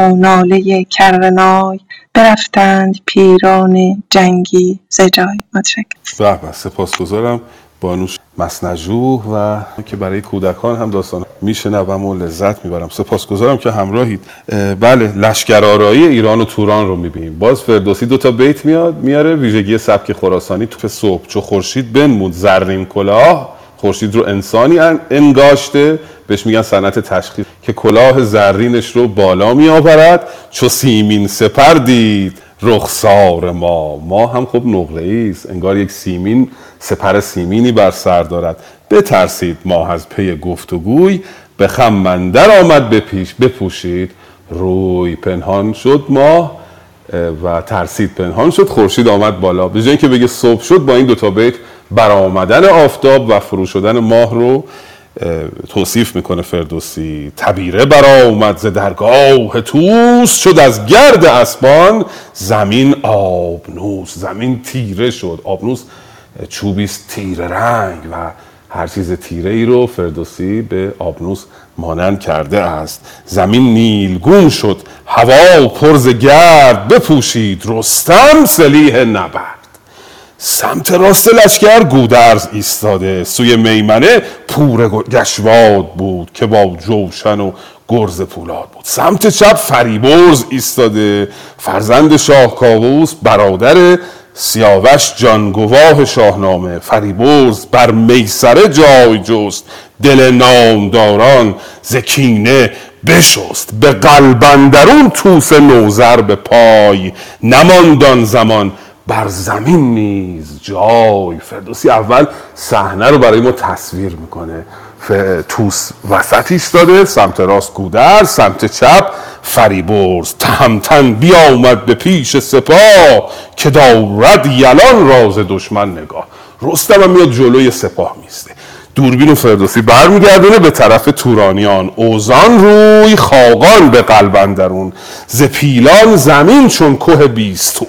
و ناله کرنای. برفتند پیران جنگی ز جای. متشکرم. سپاسگزارم. بانوش مسنجوح و که برای کودکان هم داستان میشنوم و لذت می‌برم. سپاسگزارم که همراهید. اه، بله لشکرآرایی ایران و توران رو می‌بینیم. باز فردوسی دو تا بیت میاد میاره ویژگی سبک خراسانی تو صبح. چو خورشید بنمود زرین کلاه. خورشید رو انسانی ان- انگاشته بهش میگن صنعت تشخیص که کلاه زرینش رو بالا میآورد. چو سیمین سپر دید رخسار ما. ما هم خب نقره است. انگار یک سیمین سپر سیمینی بر سر دارد. بترسید ماه از پی گفتگوی به خم مندر آمد بپیش بپوشید. روی پنهان شد اه، و ترسید پنهان شد. خورشید آمد بالا. به جای اینکه بگه صبح شد با این دوتا بیت برآمدن آفتاب و فرو شدن ماه رو توصیف می‌کنه فردوسی. تبیره برآمد ز درگاه توس شد از گرد اسبان زمین آبنوس. زمین تیره شد. آبنوس اه، چوبی است تیره رنگ و هر چیز تیره ای رو فردوسی به آبنوس مانند کرده است. زمین نیلگون شد هوا پر ز گرد. بپوشید رستم سلیح نبرد. سمت راست لشکر گودرز ایستاده. سوی میمنه پور گشواد بود که با جوشن و گرز پولاد بود. سمت چپ فریبرز ایستاده. فرزند شاه کاووس برادر سیاوش جانگواه شاهنامه. فریبرز بر میسره جای جست. دل نامداران زکینه بشست. به قلبندرون توس نوزر به پای. نماندان زمان بر زمین نیز جای فردوسی اول صحنه رو برای ما تصویر می‌کنه. توس وسط ایستاده سمت راست گودر سمت چپ فریبرز. تهمتن بیامد به پیش سپاه که دارد یلان راز دشمن نگاه. رستم هم میاد جلوی سپاه میسته دوربین و فردوسی برمیگردونه به طرف تورانیان. اوزان روی خاقان به قلبندرون ز پیلان زمین چون که بیستون.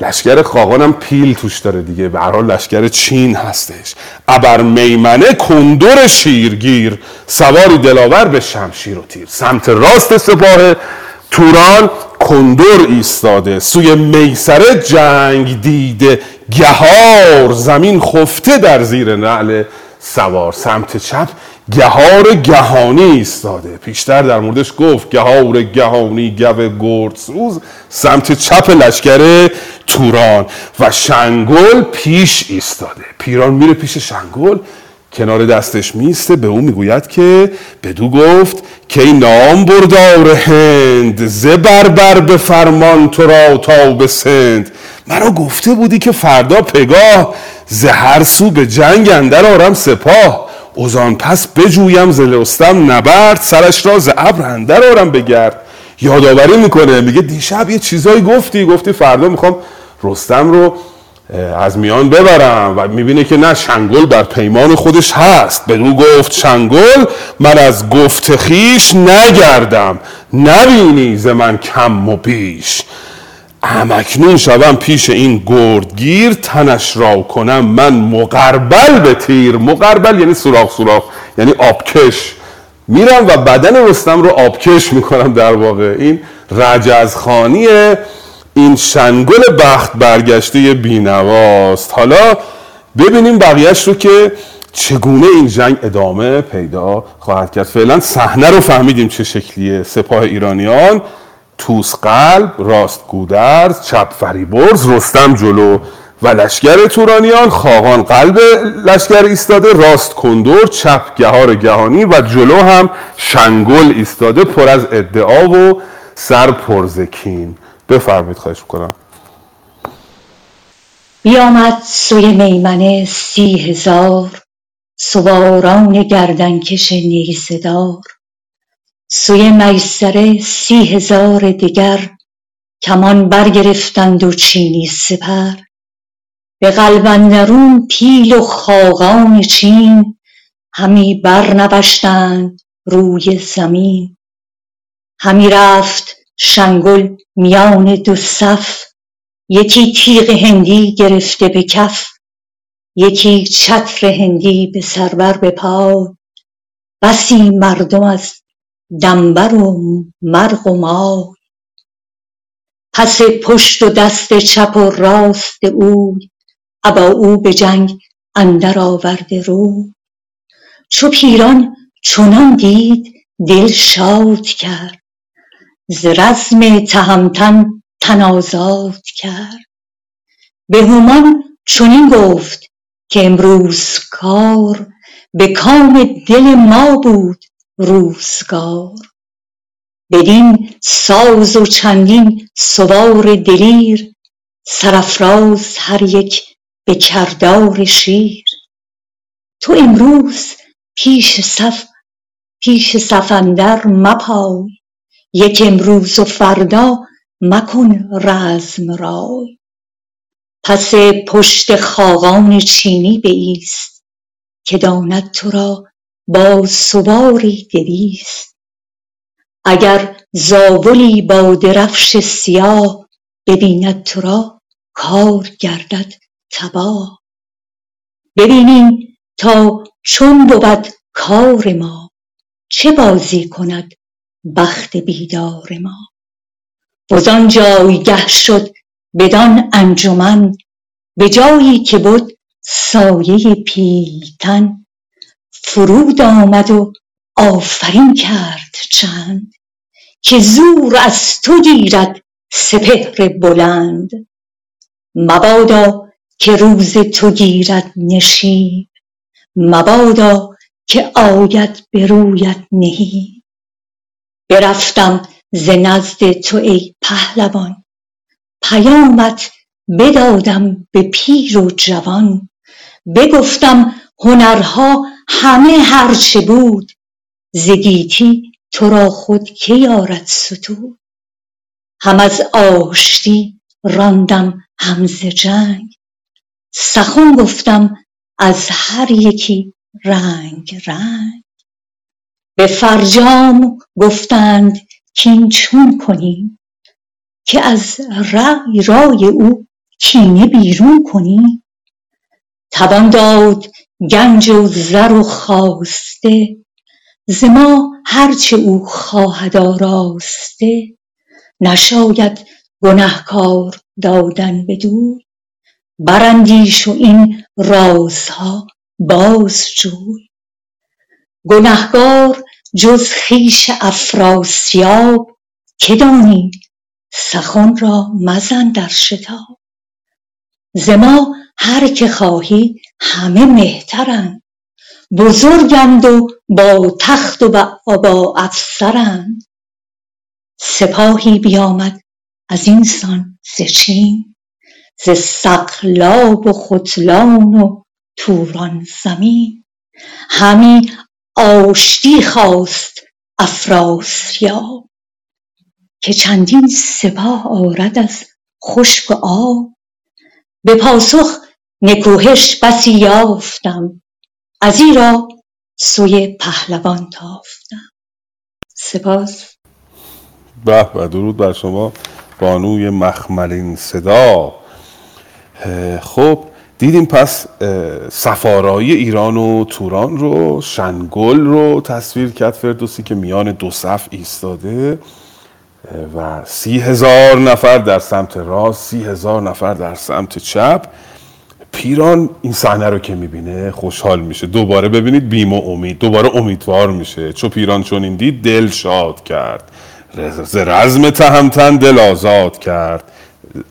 لشکر خاقان هم پیل توش داره دیگه. به هر لشکر چین هستش. ابر میمنه کندور شیرگیر. سواری دلاور به شمشیر و تیر. سمت راست سپاه توران کندور ایستاده. سوی میسره جنگ دیده. گهار زمین خفته در زیر نعل سوار. سمت چپ گهار گهانی ایستاده. پیشتر در موردش گفت گهار گهانی گو گردسوز سمت چپ لشکر توران و شنگل پیش ایستاده. پیران میره پیش شنگل کنار دستش میسته به او می‌گوید که بدو گفت که این نام بردار هند ز بربر به فرمان تو را تا به سند. مرا گفته بودی که فردا پگاه ز هر سو به جنگ اندر آرم سپاه. اوزان پس بجویم ز رستم نبرد سرش را ز ابر اندر آرم بگرد. یادآوری می‌کنه میگه دیشب یه چیزایی گفتی گفتی فردا می‌خوام رستم رو از میان ببرم و می‌بینه که نه شنگل بر پیمان خودش هست. بدو گفت شنگل من از گفت خیش نگردم. نبینی ز من کم و بیش. همکنون شوم پیش این گردگیر تنش را کنم من مقربل به تیر. مقربل یعنی سوراخ سوراخ یعنی آبکش. میرم و بدن رستم رو آبکش می‌کنم در واقع. این رجزخانی این شنگل بخت برگشته بینواست. حالا ببینیم بقیهش رو که چگونه این جنگ ادامه پیدا خواهد کرد. فعلا صحنه رو فهمیدیم چه شکلیه. سپاه ایرانیان توس قلب راست گودرز چپ فریبرز رستم جلو و لشکر تورانیان. خاقان قلب لشکر ایستاده راست کندور چپ گهار گهانی و جلو هم شنگل ایستاده پر از ادعا و سر پرزکین بفرمید خواهش کنم بیامد سوی میمنه سی هزار سواران گردنکش نیزدار سوی میسره سی هزار دگر کمان برگرفتند و چینی سپر. به قلب اندرون پیل و خاقان چین همی برنوشتند روی زمین. همی رفت شنگل میان دو صف یکی تیغ هندی گرفته به کف یکی چتر هندی به سر بر به پای بسی مردم از دنبر و مرغ و مای پس پشت و دست چپ و راست اوی ابا او به جنگ اندر آورده روی چو پیران چنان دید دل شاد کرد. ز رزم تهمتن تن کرد. به هومان چنین گفت که امروز کار به کام دل ما بود روزگار. بدین ساز و چندین سوار دلیر سرافراز هر یک به کردار شیر. تو امروز پیش صف اندر مپای. یک امروز و فردا مکن رزم رای. پس پشت خاقان چینی بایست که داند تو را با سواری دویست. اگر زاولی با درفش سیاه ببیند تو را کار گردد تباه. ببینیم تا چون بود کار ما چه بازی کند بخت بیدار ما. وزان جایگه شد بدان انجمن به جایی که بد سایه پیلتن. فرود آمد و آفرین کرد چند که زور از تو گیرد سپهر بلند. مبادا که روز تو گیرد نشیب مبادا که آید به رویت نهیب. برفتم ز نزد تو ای پهلوان. پیامت بدادم به پیر و جوان. بگفتم هنرها همه هر چه بود. ز گیتی تو را خود که یارد ستود؟ هم از آشتی راندم هم ز جنگ. سخن گفتم از هر یکی رنگ رنگ. به فرجام گفتند کین چون کنیم؟ که از رای او کینه بیرون کنیم؟ توان داد گنج و زر و خواسته ز ما هر چه او خواهد آراسته. نشاید گنهکار دادن بدوی براندیش و این رازها باز جوی. گنهگار جز خویش افراسیاب که دانید سخن را مزن در شتاب. ز ما هر که خواهی همه مهترند بزرگند و با تخت و با افسرند. سپاهی بیامد ازین سان ز چین ز سقلاب و ختلان و توران زمین. همی آشتی خواست افراسیاب که چندین سپاه آرد از خشک و آب. به پاسخ نکوهش بسی یافتم ازیرا سوی پهلوان تافتم. سپاس. به به درود بر شما بانوی مخملین صدا. خب دیدیم پس سفارایی ایران و توران رو شنگل رو تصویر کرد فردوسی که میان دو صف ایستاده و سی هزار نفر در سمت راست سی هزار نفر در سمت چپ. پیران این صحنه رو که می‌بینه خوشحال میشه. دوباره ببینید بیم و امید دوباره امیدوار میشه. چو پیران چون این دید دل شاد کرد. ز رزم تهمتن دل آزاد کرد.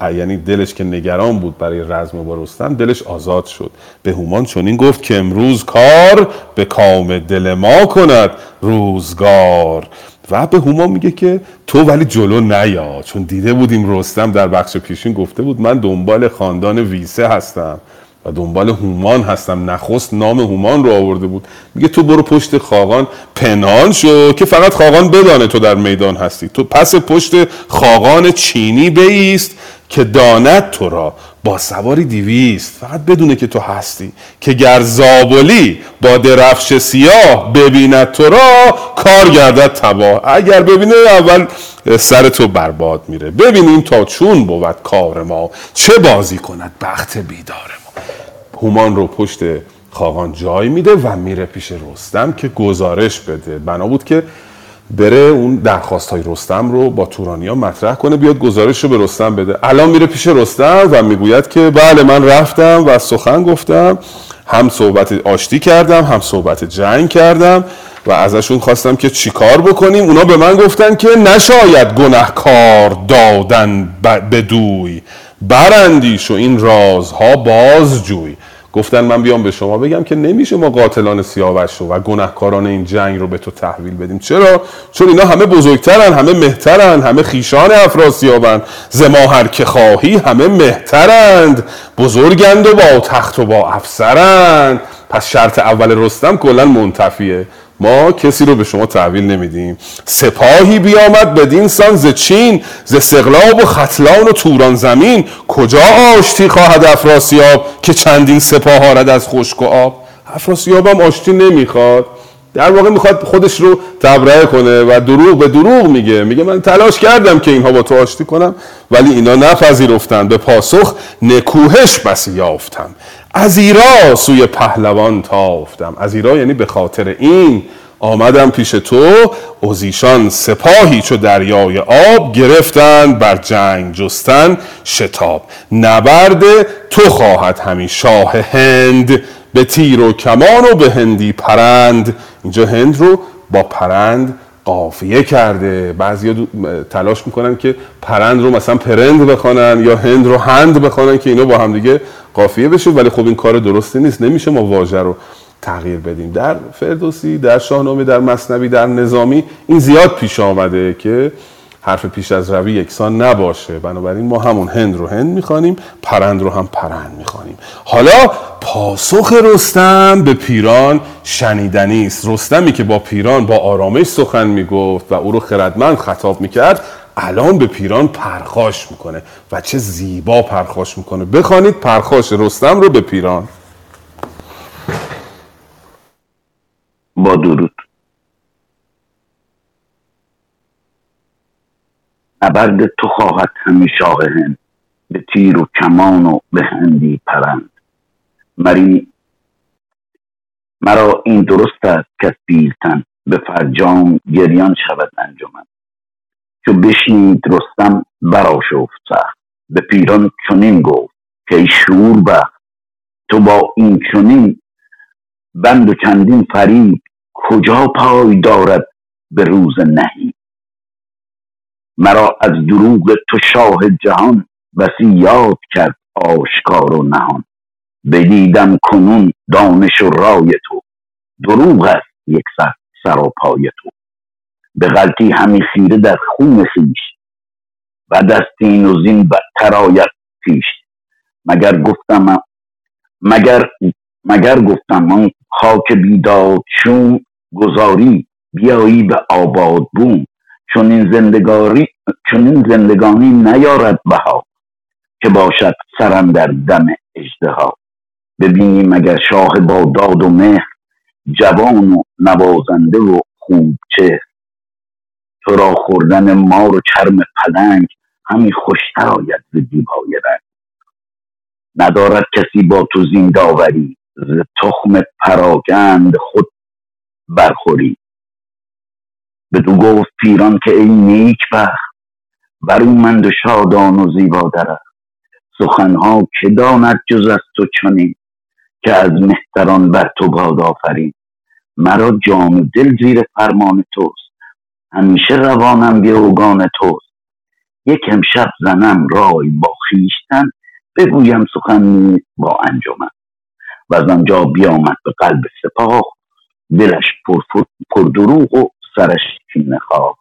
یعنی دلش که نگران بود برای رزم با رستم دلش آزاد شد. به هومان چنین گفت که امروز کار به کام دل ما کند روزگار. و به هومان میگه که تو ولی جلو نیا. چون دیده بودیم رستم در بخش پیشین گفته بود من دنبال خاندان ویسه هستم. و دنبال هومان هستم. نخست نام هومان رو آورده بود. میگه تو برو پشت خاقان. پنهان شو که فقط خاقان بدانه تو در میدان هستی. تو پس پشت خاقان چینی بیست که داند تو را. با سواری دیویست فقط بدونه که تو هستی. که گر زابلی با درفش سیاه ببیند تو را کار گردد تباه. اگر ببینه اول سر تو برباد میره. ببینیم تا چون بود کار ما. چه بازی کند بخت بیدار هومان رو پشت خاقان جای میده و میره پیش رستم که گزارش بده. بنا بود که بره اون درخواست های رستم رو با تورانیا مطرح کنه بیاد گزارش رو به رستم بده. الان میره پیش رستم و می‌گوید که بله من رفتم و سخن گفتم هم صحبت آشتی کردم هم صحبت جنگ کردم و ازشون خواستم که چیکار بکنیم. اونا به من گفتن که نشاید گنهکار دادن به دوی برندیش و این رازها بازجوی. گفتن من بیام به شما. بگم که نمیشه ما قاتلان سیاوش رو و گناهکاران این جنگ رو به تو تحویل بدیم. چرا؟ چون اینا همه بزرگترن همه مهترن همه خیشان افراسیابن. زما هر که خواهی همه مهترند. بزرگند و با تخت و با افسرند. پس شرط اول رستم کلا منتفیه. ما کسی رو به شما تحویل نمیدیم. سپاهی بیامد بدین سان ز چین ز سقلاب و ختلان و توران زمین. کجا آشتی خواهد افراسیاب که چندین سپاه آرد از خشک و آب؟ افراسیاب هم آشتی نمی‌خواد. در واقع می‌خواد خودش رو تبرئه کنه و دروغ به دروغ میگه. میگه من تلاش کردم که اینها با تو آشتی کنم ولی اینا نپذیرفتن به پاسخ نکوهش بسی یافتم. از ایرا سوی پهلوان تافتم. از ایرا یعنی به خاطر این آمدم پیش تو. اوزیشان سپاهی چو دریای آب گرفتن بر جنگ جستن شتاب. نبرد تو خواهد همین شاه هند. به تیر و کمان و به هندی پرند. اینجا هند رو با پرند قافیه کرده. بعضی تلاش می‌کنن که پرند رو مثلا پرند بخوانن یا هند رو هند بخوانن که اینا با هم دیگه قافیه بشه ولی خب این کار درستی نیست. نمیشه ما واژه رو تغییر بدیم. در فردوسی در شاهنامه در مصنوی در نظامی این زیاد پیش آمده که حرف پیش از روی یکسان نباشه. بنابراین ما همون هند رو هند می‌خوانیم پرند رو هم پرند می‌خوانیم. حالا پاسخ رستم به پیران شنیدنی است. رستمی که با پیران با آرامش سخن می‌گفت و او رو خردمند خطاب می‌کرد الان به پیران پرخاش می‌کنه و چه زیبا پرخاش می‌کنه. بخوانید پرخاش رستم رو به پیران. با درود. نبرد تو خواهد همی شاه هند به تیر و کمان و به هندی پرند. مری مرا این درست است که پیلتن به فرجام گریان شود انجمن. چو بشنید رستم براشفت سخت به پیران چنین گفت که ای شور بخت تو با این چنین بند و چندین فریب کجا پای دارد به روز نهی؟ مرا از دروغ تو شاه جهان وسی یاد کرد آشکار و نهان. بدیدم کنون دانش و رای تو دروغ است یک سر سر و پای تو. به غلطی همی خیره در خون خیش و دستین و زین بدتر آید پیش. مگر گفتم مگر مگر گفتم من خاک بیداد چون گذاری بیایی به آباد بوم. چون این زندگاری چون این زندگانی نیارد بها که باشد سرم در دم اجدها ببینی مگر شاه با داد و مهر جوان و نوازنده و خوب چه تو را خوردن مار و چرم پلنگ همی خوشتر آید ز دیبای رنگ. ندارد کسی با تو زین داوری ز تخم پراگند خود برخوری. بدو گفت پیران که ای نیک بخت برومند و شادان و زیبا درخت. سخنها که داند جز از تو چنین که از مهتران بر تو باد آفرین. مرا جان و دل زیر فرمان توست. همیشه روانم به اوگان توست. یک امشب زنم رای با خیشتن بگویم سخن با انجمن. و از آنجا بیامد به قلب سپاه دلش پر, پر دروغ و سرش کینه خواه.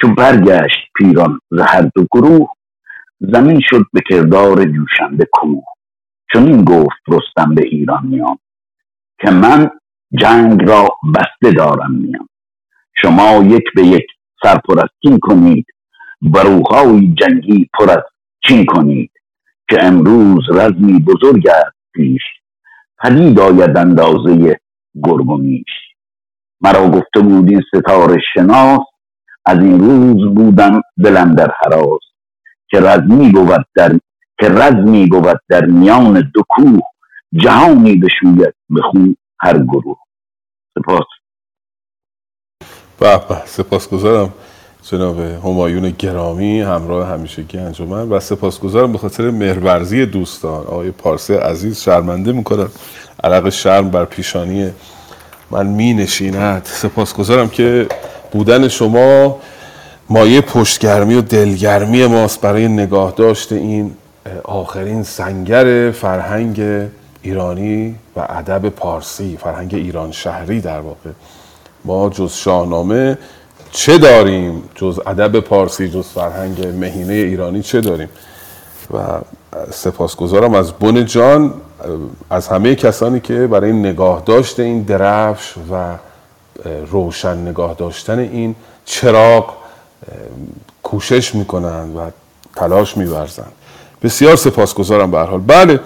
چون برگشت پیران ز هر دو گروه زمین شد به کردار جوشنده کوه چون این گفت رستم به ایرانیان که من جنگ را بسته دارم میان. شما یک به یک سرپر از کین کنید. بروهای جنگی پر از چین کنید که امروز رزمی بزرگ است پیش. پدید آید اندازه گرگ و میش مرا گفته بود این ستاره شناس از این روز بودم دلم در حراس. که رزمی بود در که رزمی بود در میان دو کوه جهانی بشوید به خون هر گروه. سپاس. به سپاسگزارم جناب همایون گرامی همراه همیشگی انجمن. و سپاسگزارم به خاطر مهرورزی دوستان. آقای پارسی عزیز شرمنده می‌کنم عرق شرم بر پیشانی من می نشیند سپاسگزارم که بودن شما مایه پشتگرمی و دلگرمی ماست برای نگاه داشته این آخرین سنگر فرهنگ ایرانی و ادب پارسی فرهنگ ایران شهری در واقع. ما جز شاهنامه چه داریم؟ جز ادب پارسی جز فرهنگ مهینه ایرانی چه داریم؟ و سپاسگزارم از بن جان از همه کسانی که برای نگاه داشته این درفش و روشن نگاه داشتن این چراغ کوشش می‌کنند و تلاش میورزند بسیار سپاسگزارم به حال. بله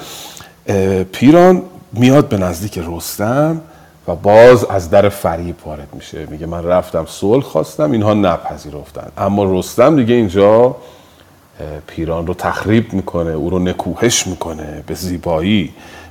پیران میاد به نزدیک رستم. و باز از در فریب وارد میشه. میگه من رفتم صلح خواستم اینها نپذیرفتن اما رستم دیگه اینجا پیران رو تخریب می‌کنه او رو نکوهش می‌کنه. به زیبایی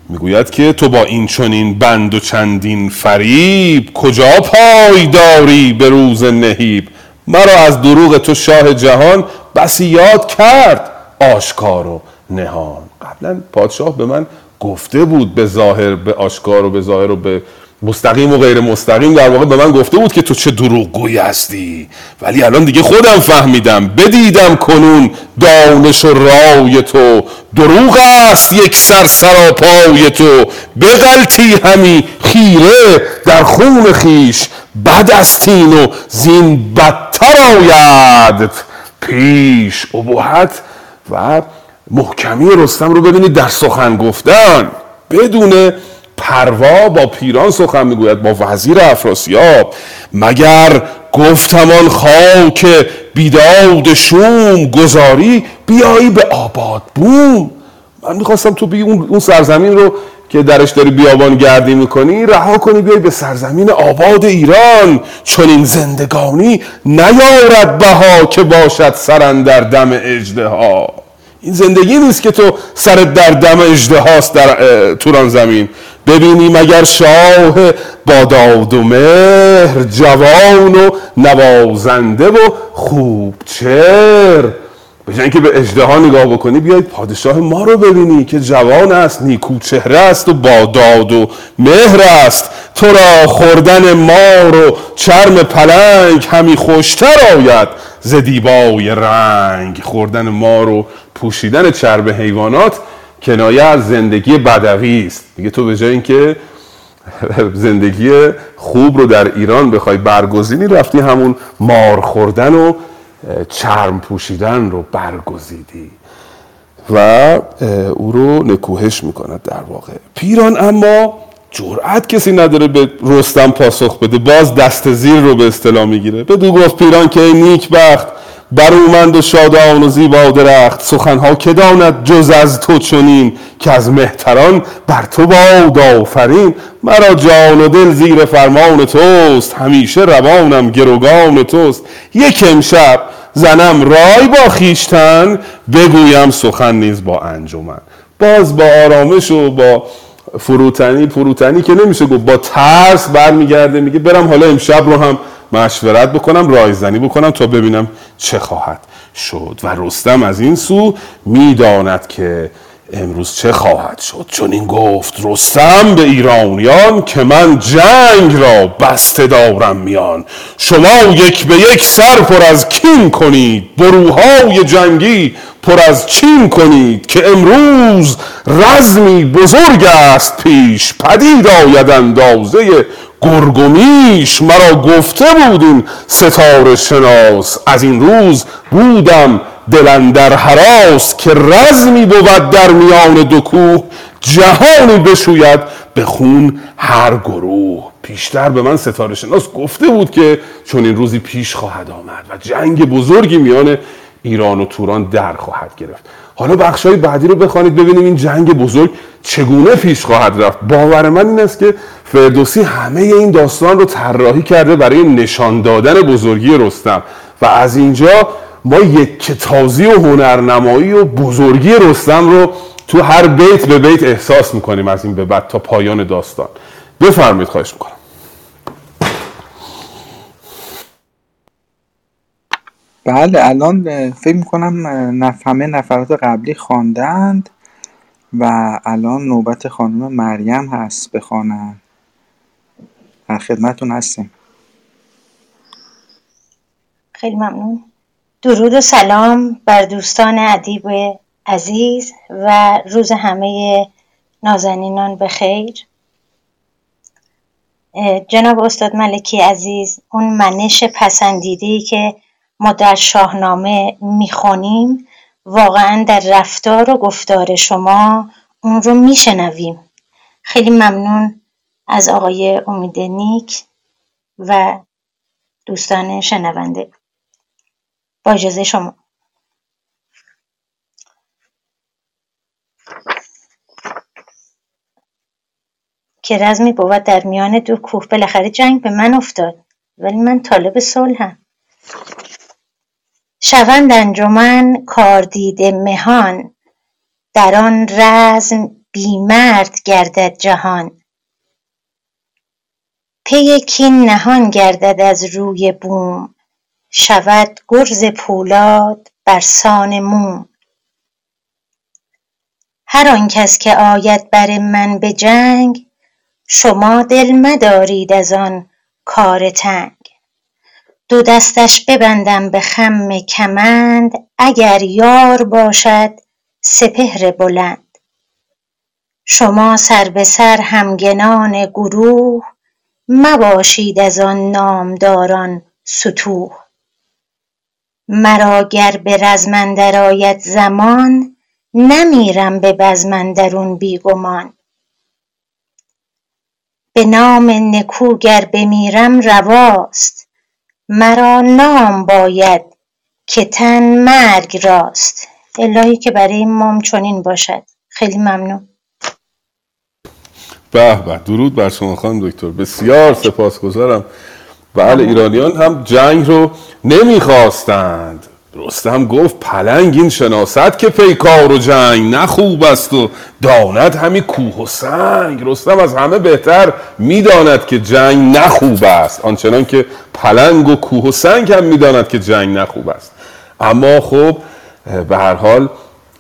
می‌گوید که تو با این چنین بند و چندین فریب کجا پای داری به روز نهیب؟ مرا از دروغ تو شاه جهان بسی یاد کرد آشکار و نهان. قبلا پادشاه به من گفته بود به ظاهر به آشکار و به ظاهر و به مستقیم و غیر مستقیم در واقع به من گفته بود که تو چه دروغگویی هستی. ولی الان دیگه خودم فهمیدم. بدیدم کنون دانش و رای تو. دروغ است یک سر سراپای تو بغلطی همی خیره در خون خیش. بد استین و زین بدتر آید. پیش ابهت و محکمی رستم رو ببینید در سخن گفتن. بدون پروا با پیران سخن می‌گوید با وزیر افراسیاب. مگر گفتمان خاک بیداد شوم گذاری بیایی به آباد بوم؟ من می‌خواستم تو بگی اون سرزمین رو که درش داری بیابان گردی می‌کنی رها کنی بیای به سرزمین آباد ایران. چون این زندگانی نیارد بها که باشد سرن در دم اجده ها این زندگی نیست که تو سرت در دم اجده هاست در توران زمین. ببینی مگر شاه با داد و مهر جوان و نوازنده و خوب چر به اینکه به اجده نگاه بکنی بیاید پادشاه ما رو ببینی که جوان است نیکو چهره است و با داد و مهر است. تو را خوردن مار و چرم پلنگ همی خوشتر آید. ز دیبای رنگ خوردن مار و پوشیدن چرب حیوانات کنایه از زندگی بدوی است. میگه تو به جای اینکه زندگی خوب رو در ایران بخوای برگزینی رفتی همون مار خوردن و چرم پوشیدن رو برگزیدی. و او رو نکوهش می‌کند در واقع. پیران اما جرأت کسی نداره به رستم پاسخ بده. باز دست زیر رو به اصطلاح می‌گیره. بدو گفت پیران که نیک بخت برومند و شادان و زیبا درخت. سخنها که داند جز از تو چنین که از مهتران بر تو باد آفرین. مرا جان و دل زیر فرمان توست. همیشه روانم گروگان توست. یک امشب زنم رای با خیشتن بگویم سخن نیز با انجمن. باز با آرامش و با فروتنی فروتنی که نمیشه گفت با ترس برمیگرده میگه برم حالا امشب رو هم مشورت بکنم رایزنی بکنم تا ببینم چه خواهد شد. و رستم از این سو می‌داند که امروز چه خواهد شد. چون این گفت رستم به ایرانیان که من جنگ را بسته دارم میان. شما یک به یک سر پر از کین کنید بروهای جنگی پر از چین کنید که امروز رزمی بزرگ است پیش پدید آید اندازه گرگومیش مرا گفته بود ستاره شناس. از این روز بودم دلن در حراس که رزمی بود در میان دو کوه. جهانی بشوید به خون هر گروه. پیشتر به من ستاره شناس گفته بود که چون این روزی پیش خواهد آمد و جنگ بزرگی میان ایران و توران در خواهد گرفت. حالا بخش بعدی رو بخوانید ببینیم این جنگ بزرگ چگونه پیش خواهد رفت. باور من این است که فردوسی همه این داستان رو طراحی کرده برای نشان دادن بزرگی رستم. و از اینجا ما یک کتازی و هنرنمایی و بزرگی رستم رو تو هر بیت به بیت احساس می‌کنیم از این به بعد تا پایان داستان. بفرمید خواهش می‌کنم. بله الان فکر می‌کنم همه نفرات قبلی خواندند و الان نوبت خانم مریم هست بخوانند در خدمتون هستیم. خیلی ممنون. درود و سلام بر دوستان ادیب عزیز و روز همه نازنینان به خیر. جناب استاد ملکی عزیز اون منش پسندیدی که ما در شاهنامه می‌خونیم واقعا در رفتار و گفتار شما اون رو میشنویم. خیلی ممنون. از آقای امید نیک و دوستان شنونده. با اجازه شما. که رزمی بود در میان دو کوه بالاخره جنگ به من افتاد. ولی من طالب صلحم شوند انجمن کاردیده مهان. در آن رزم بیمرد گردد جهان. پی کین نهان گردد از روی بوم. شود گرز پولاد برسان موم. هر آن کس که آید بر من به جنگ شما دل مدارید از آن کار تنگ. دو دستش ببندم به خم کمند اگر یار باشد سپهر بلند. شما سر به سر همگنان گروه مباشید از آن نامداران ستوه مرا گر به رزم آید زمان نمیرم به بزم اندرون بی گمان به نام نکو گر بمیرم رواست مرا نام باید که تن مرگ راست. الهی که برای ما چنین باشد. خیلی ممنون. به به. درود بر شما خانم دکتر. بسیار سپاسگزارم. بله ایرانیان هم جنگ رو نمی‌خواستند. رستم گفت پلنگ این شناست که پیکار و جنگ نه خوب است و داند همی کوه و سنگ. رستم از همه بهتر می‌داند که جنگ نه خوب است. آنچنان که پلنگ و کوه و سنگ هم می‌داند که جنگ نه خوب است. اما خب به هر حال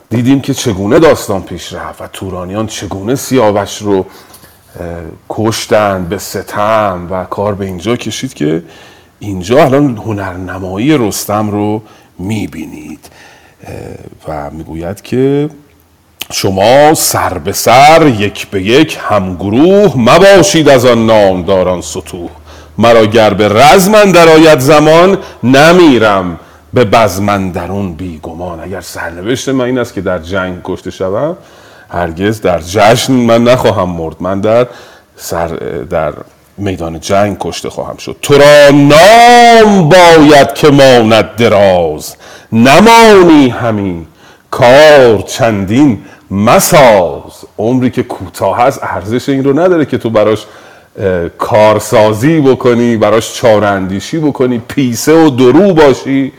دیدیم که چگونه داستان پیش رفت و تورانیان چگونه سیاوش رو کشتن به ستم و کار به اینجا کشید که اینجا الان هنرنمایی رستم رو می‌بینید. و می‌گوید که شما سر به سر یک به یک همگروه مباشید از آن نامداران سطوح. مرا گر به رزم در آید زمان نمیرم به بزمندرون بیگمان. اگر سرنوشت من این است که در جنگ کشته شوم هرگز در جشن من نخواهم مرد. من در سر در میدان جنگ کشته خواهم شد. تو را نام باید که ماند دراز. نمانی همین کار چندین مساز. عمری که کوتاه هست ارزش این رو نداره که تو براش کارسازی بکنی براش چاراندیشی بکنی پیسه و درو باشی.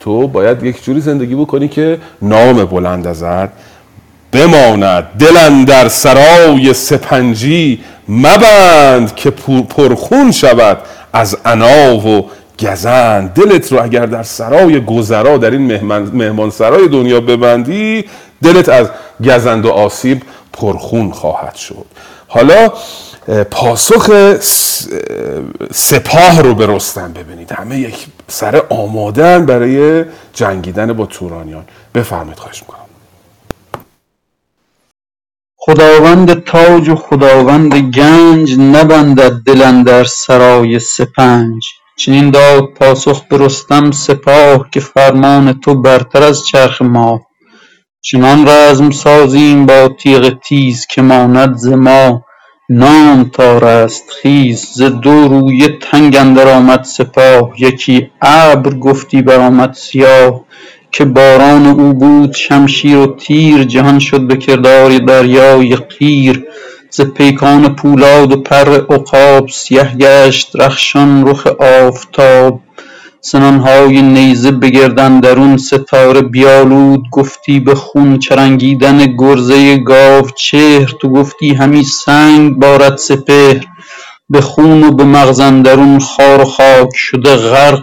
تو باید یک جوری زندگی بکنی که نام بلند ازت بماند. دلن در سرای سپنجی مبند که پرخون شود از عنا و گزند. دلت رو اگر در سرای گذرا در این مهمان, مهمان سرای دنیا ببندی دلت از گزند و آسیب پرخون خواهد شد. حالا پاسخ سپاه رو به رستم ببینید. همه یک سر آمادن برای جنگیدن با تورانیان. بفرمایید خواهش می‌کنم. خداوند تاج و خداوند گنج نبندد دل در سرای سپنج. چنین داد پاسخ به رستم سپاه که فرمان تو برتر از چرخ ماه. چنان رزم سازیم با تیغ تیز که ماند ز ما نام تا رستخیز ز دو رویه تنگ اندر آمد سپاه. یکی ابر گفتی برآمد سیاه. که باران او بود شمشیر و تیر جهان شد به کردار دریای قیر. ز پیکان پولاد و پر عقاب سیه گشت رخشان رخ آفتاب. سنانهای نیزه به گرد اندرون ستاره بیالود. گفتی به خون چرنگیدن گرزه گاوچهر تو گفتی همی سنگ بارد سپهر. به خون و به مغز اندرون خار و خاک شده غرق.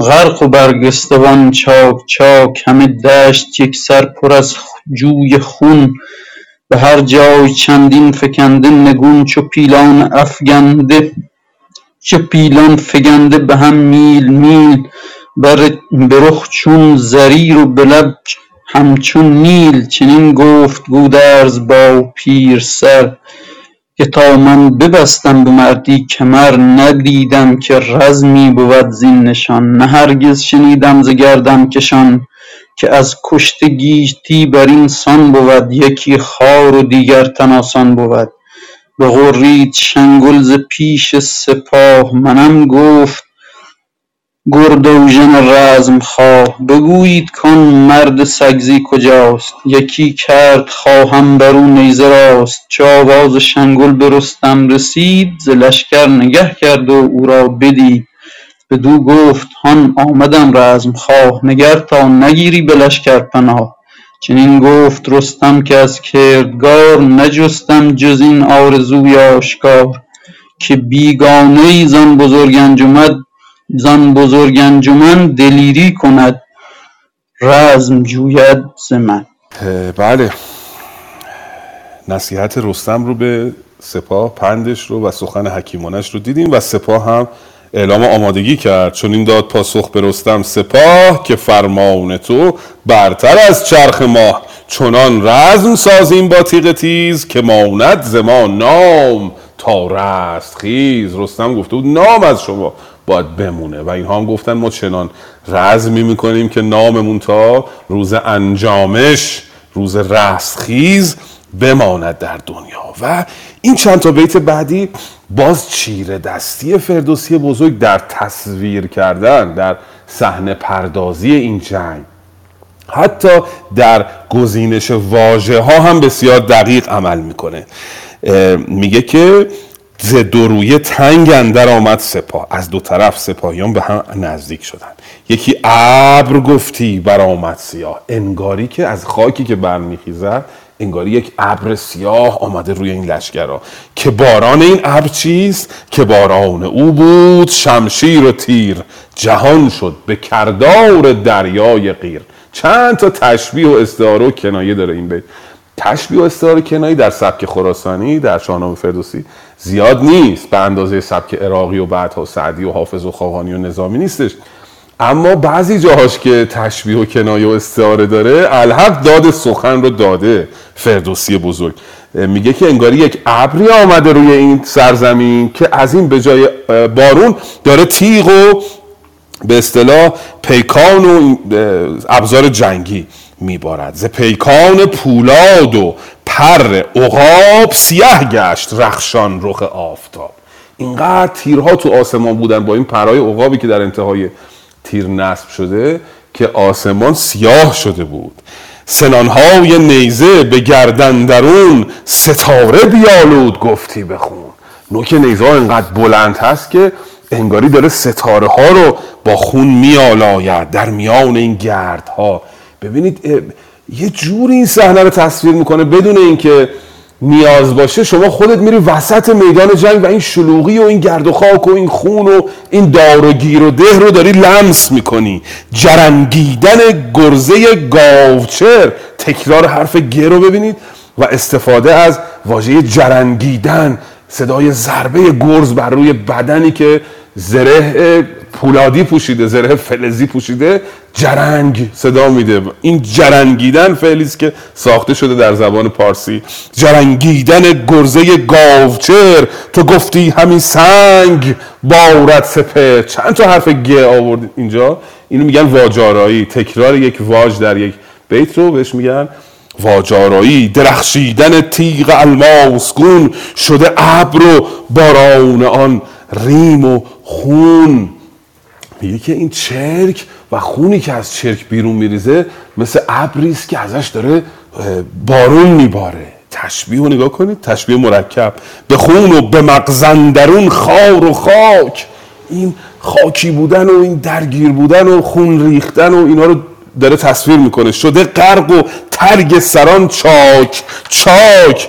غرق و برگستوان چاک چاک همه دشت یکسر پر از جوی خون. به هر جای چندین فکنده نگون چو پیلان افگنده چو پیلان فگنده به هم میل میل. به رخ چون زریر و به لب همچون نیل. چنین گفت گودرز با پیر سر. که تا من ببستم به مردی کمر ندیدم که رزمی بود زین نشان نه هرگز شنیدم ز گردنکشان که از کشته گیتی برین سان بود یکی خوار و دیگر تن آسان بود. بغرید شنگل ز پیش سپاه منم گفت گردوژن رزمخواه بگویید کان مرد سگزی کجاست. یکی کرد خواهم برو نیزه راست. چو آواز شنگل به رسید ز لشکر نگه کرد و او را بدید. بدو گفت هان آمدم رزمخواه نگر تا نگیری به لشکر پناه. چنین گفت رستم که از کردگار نجستم جز این آرزوی آشکار. که بیگانه ای زان بزرگ انجمن دلیری کند رزم جوید ز بله. نصیحت رستم رو به سپاه پندش رو و سخن حکیمانش رو دیدیم و سپاه هم اعلام آمادگی کرد. چون این داد پاسخ به رستم سپاه که فرمان تو برتر از چرخ ماه چنان رزم سازیم با تیغ تیز که ماند ما نام تا رستخیز. رستم گفته بود نام از شما. باید بمونه. و اینها هم گفتن ما چنان رزمی می‌کنیم که ناممون تا روز انجامش روز رستخیز بماند در دنیا. و این چند تا بیت بعدی باز چیره دستی فردوسی بزرگ در تصویر کردن در صحنه پردازی این جنگ. حتی در گزینش واژه ها هم بسیار دقیق عمل می‌کنه. میگه که ز دو تنگ اندر آمد سپاه. از دو طرف سپاهیان به هم نزدیک شدن یکی ابر گفتی برآمد سیاه. انگاری که از خاکی که برمیخیزد انگاری یک ابر سیاه آمده روی این لشکرها. که باران این ابر چیست؟ که باران او بود شمشیر و تیر. جهان شد به کردار دریای غیر چند تا تشبیه و استعاره و کنایه داره این بیت. تشبیه و استعاره کنایه در سبک خراسانی در شاهنامه فردوسی. زیاد نیست به اندازه سبک عراقی و بعدها سعدی و حافظ و خاقانی و نظامی نیستش. اما بعضی جاهاش که تشبیه و کنایه و استعاره داره الحق داد سخن رو داده فردوسی بزرگ. میگه که انگاری یک ابری آمده روی این سرزمین که از این به جای بارون داره تیغ و به اصطلاح پیکان و ابزار جنگی میبارد. ز پیکان پولاد و پر عقاب سیاه گشت رخشان رخ آفتاب. اینقدر تیرها تو آسمان بودن با این پرهای عقابی که در انتهای تیر نصب شده که آسمان سیاه شده بود. سنانهای نیزه به گردن درون ستاره بیالود گفتی بخون نوک نیزه ها انقدر بلند هست که انگاری داره ستاره ها رو با خون میالاید در میان این گردها. ببینید یه جوری این صحنه رو تصویر می‌کنه بدون اینکه نیاز باشه. شما خودت میری وسط میدان جنگ و این شلوغی و این گرد و خاک و این خون و این دار و گیر و ده رو داری لمس می‌کنی. جرنگیدن گرزه گاوچر. تکرار حرف گ رو ببینید و استفاده از واژه جرنگیدن. صدای ضربه گرز بر روی بدنی که زره پولادی پوشیده زره فلزی پوشیده جرنگ صدا میده. این جرنگیدن فعلی است که ساخته شده در زبان پارسی. جرنگیدن گرزه گاوچر. تو گفتی همین سنگ بارد سپه چند تا حرف گ آورد اینجا؟ اینو میگن واجارایی. تکرار یک واج در یک بیت رو بهش میگن. واجارایی درخشیدن تیغ الماسگون شده ابر و باران آن ریم و خون. میگه که این چرک و خونی که از چرک بیرون میریزه مثل ابری که ازش داره بارون میباره. تشبیه رو نگاه کنید تشبیه مرکب. به خون و به مغزندرون خار و خاک. این خاکی بودن و این درگیر بودن و خون ریختن و اینا رو داره تصویر می‌کنه. شده غرق و ترگ سران چاک چاک.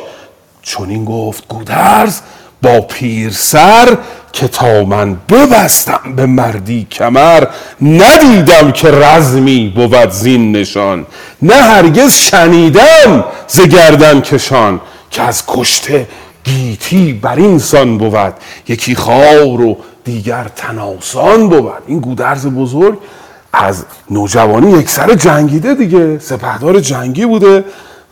چون این گفت گودرز با پیر سر که تا من ببستم به مردی کمر ندیدم که رزمی بود زین نشان. نه هرگز شنیدم ز گردن کشان که از کشته گیتی بر این سان بود. یکی خار و دیگر تناسان بود. این گودرز بزرگ از نوجوانی یک سر جنگیده دیگه سپهدار جنگی بوده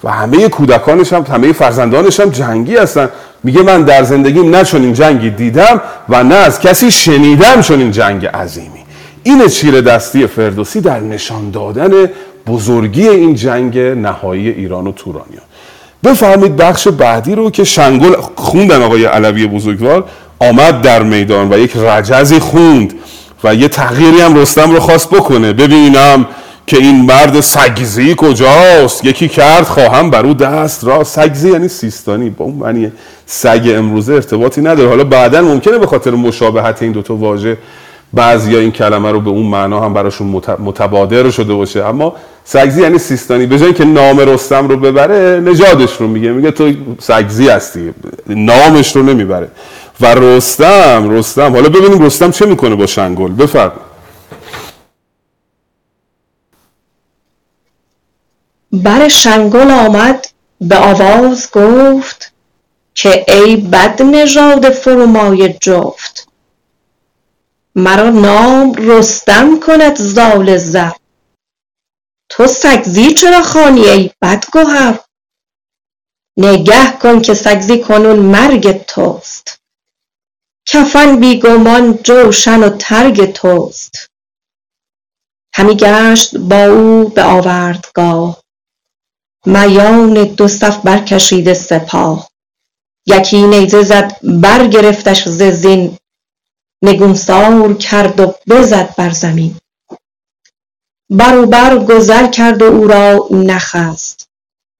و همه کودکانش هم همه فرزندانش هم جنگی هستن. میگه من در زندگیم نه این جنگی دیدم و نه از کسی شنیدم چون این جنگ عظیمی. این چیره دستی فردوسی در نشان دادن بزرگی این جنگ نهایی ایران و تورانیان. بفهمید بخش بعدی رو که شنگل خوندن آقای علوی بزرگوار آمد در میدان و یک رجزی خوند و یه تغییری هم رستم رو خواست بکنه. ببینم که این مرد سگزی کجاست؟ یکی کرد خواهم بر او دست را. سگزی یعنی سیستانی. با اون معنی سگ امروزه ارتباطی نداره. حالا بعدا ممکنه به خاطر مشابهت این دوتا واژه بعضی این کلمه رو به اون معنا هم براشون متبادر شده باشه. اما سگزی یعنی سیستانی. به جای که نام رستم رو ببره نجادش رو میگه. میگه تو سگزی هستی. نامش رو نمی‌بره. و رستم رستم. حالا ببینیم رستم چه می‌کنه با شنگل؟ بفرمایید. بر شنگل آمد به آواز گفت که ای بد نژاد فرومای جفت مرا نام رستم کند زال زر. تو سگزی چرا خوانی ای بد گهر نگه کن که سگزی کنون مرگ توست. کفن بیگمان جوشن و ترگ توست. همی گشت با او به آوردگاه. میان دو صف برکشیده سپاه. یکی نیزه زد برگرفتش ز زین. نگونسار کرد و بزد بر زمین. بر گذر کرد و او را نخست.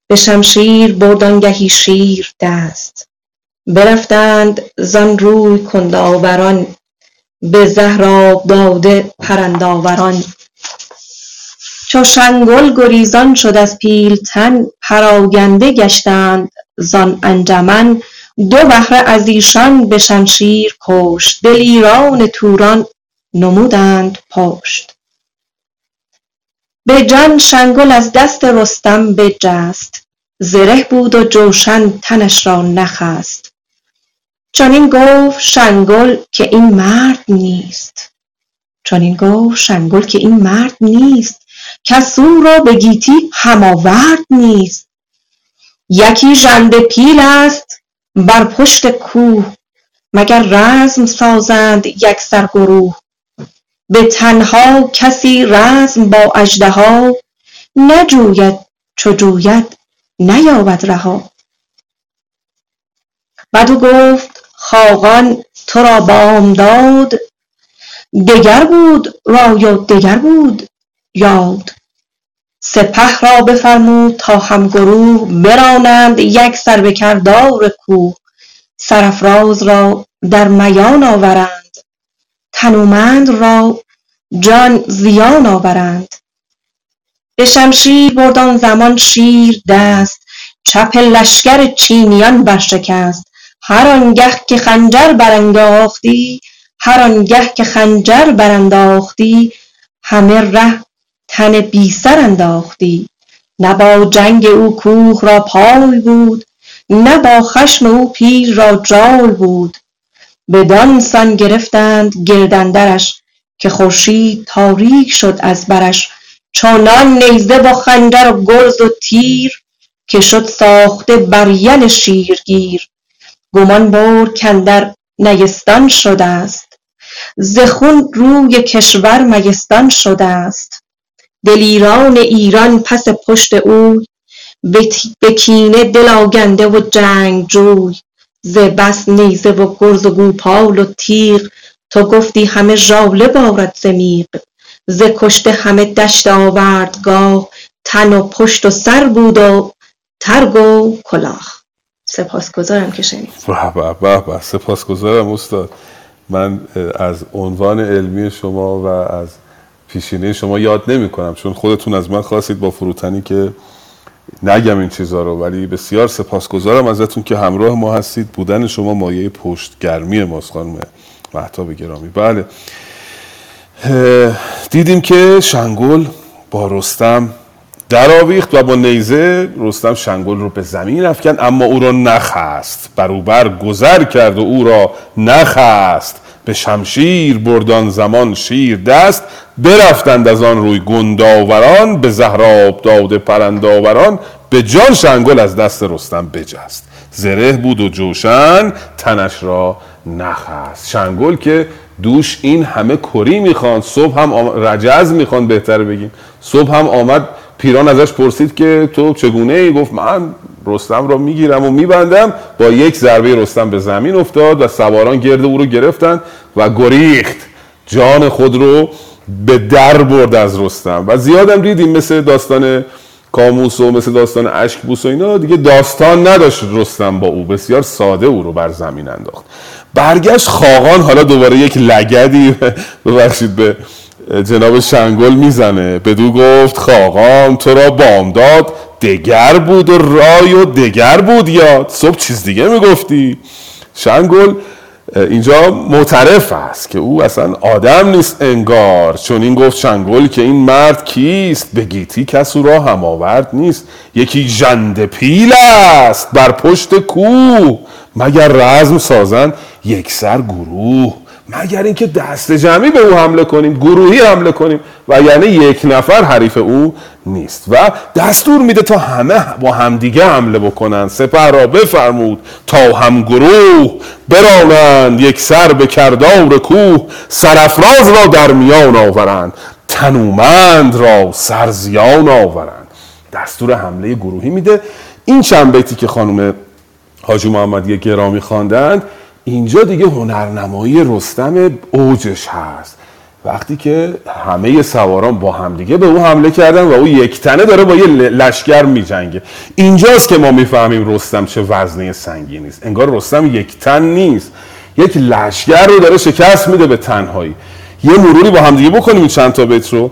به شمشیر برد آنگهی شیر دست. برفتند زان روی کندآوران به زهر داده پرندآوران چو شنگل گریزان شد از پیلتن پراگنده گشتند زان انجمن. دو بهره از ایشان به شمشیر کشت دلیران توران نمودند پشت. به جان شنگل از دست رستم بجست زره بود و جوشن تنش را نخست. چنین گفت شنگل که این مرد نیست. چنین گفت شنگل که این مرد نیست. کس او را به گیتی هم آورد نیست. یکی ژنده پیل است بر پشت کوه مگر رزم سازند یکسر گروه به تنها کسی رزم با اژدها نجوید چو جوید نیابد رها. بدو گفت خاقان تو را بامداد دگر بود رای و دگر بود. یاد. سپه را بفرمود تا هم گروه برانند یکسر به کردار کوه. سرافراز را در میان آورند. تنومند را جان زیان آورند. به شمشیر برد آن زمان شیر دست. چپ لشکر چینیان برشکست. هر آنگه که خنجر برانداختی هر آنگه که خنجر برانداختی همه ره تن بی سر انداختی. نه با جنگ او کوه را پای بود نه با خشم او پیل را جای بود. بدان سان گرفتند گرد اندرش که خورشید تاریک شد از برش. چنان نیزه و خنجر و گرز و تیر که شد ساخته بر یل شیرگیر. گمان برد کاندر نیستان شده است ز خون روی کشور میستان شده است دلیران ایران پس پشت اوی به کینه دل آگنده و جنگجوی ز بس نیزه و گرز و گوپال و تیغ تو گفتی همه ژاله بارد ز میغ. ز کشته همه دشت آوردگاه تن و پشت و سر بود و ترگ و کلاه. سپاسگزارم که شنید به به به سپاسگزارم استاد. من از عنوان علمی شما و از پیشینه شما یاد نمی کنم چون خودتون از من خواستید با فروتنی که نگم این چیزها رو ولی بسیار سپاسگزارم ازتون که همراه ما هستید. بودن شما مایه پشتگرمی ماست خانم محتاب گرامی. بله. دیدیم که شنگل با رستم درآویخت و با نیزه رستم شنگل رو به زمین افکن اما او را نخست. بروبر گذر کرد و او را نخست. به شمشیر بردان زمان شیر دست برفتند از آن روی گنداوران به زهراب داده پرنداوران به جان شنگل از دست رستم بجست. زره بود و جوشن تنش را نخست. شنگل که دوش این همه کری می‌خوان صبح هم آم... رجز می‌خوان بهتر بگیم. صبح هم آمد پیران ازش پرسید که تو چگونه ای؟ گفت من رستم را می‌گیرم و میبندم با یک ضربه رستم به زمین افتاد و سواران گرد او رو گرفتن و گریخت. جان خود رو به در برد از رستم. و زیادم دیدیم مثل داستان کاموس و مثل داستان اشک بوس و اینا دیگه داستان نداشت رستم با او. بسیار ساده او رو بر زمین انداخت. برگشت خاقان حالا دوباره یک لگدی ببخشید به جناب شنگل می‌زنه. بدو گفت خاقان تو را بامداد دگر بود و رای و دگر بود یاد صبح چیز دیگه می‌گفتی؟ شنگل اینجا معترف است که او اصلا آدم نیست انگار. چون این گفت شنگل که این مرد کیست؟ به گیتی کس او را هم آورد نیست. یکی جند پیل است بر پشت کوه. مگر رزم سازن یک سر گروه؟ مگر اینکه دست جمعی به او حمله کنیم گروهی حمله کنیم و یعنی یک نفر حریف او نیست. و دستور میده تا همه با همدیگه حمله بکنند. سپه را بفرمود تا هم گروه برانند یک سر به کردار کوه سرفراز را در میان آورند تنومند را سرزیان آورند. دستور حمله گروهی میده. این چند بیتی که خانم حاجی محمدی گرامی خواندند اینجا دیگه هنرنمایی رستم اوجش هست. وقتی که همه سواران با همدیگه به او حمله کردن و او یک تنه داره با یه لشکر میجنگه. اینجاست که ما می‌فهمیم رستم چه وزنه سنگینی است انگار رستم یک تن نیست. یک لشکر رو داره شکست میده به تنهایی. یه مروری با همدیگه بکنیم چند تا بیت رو.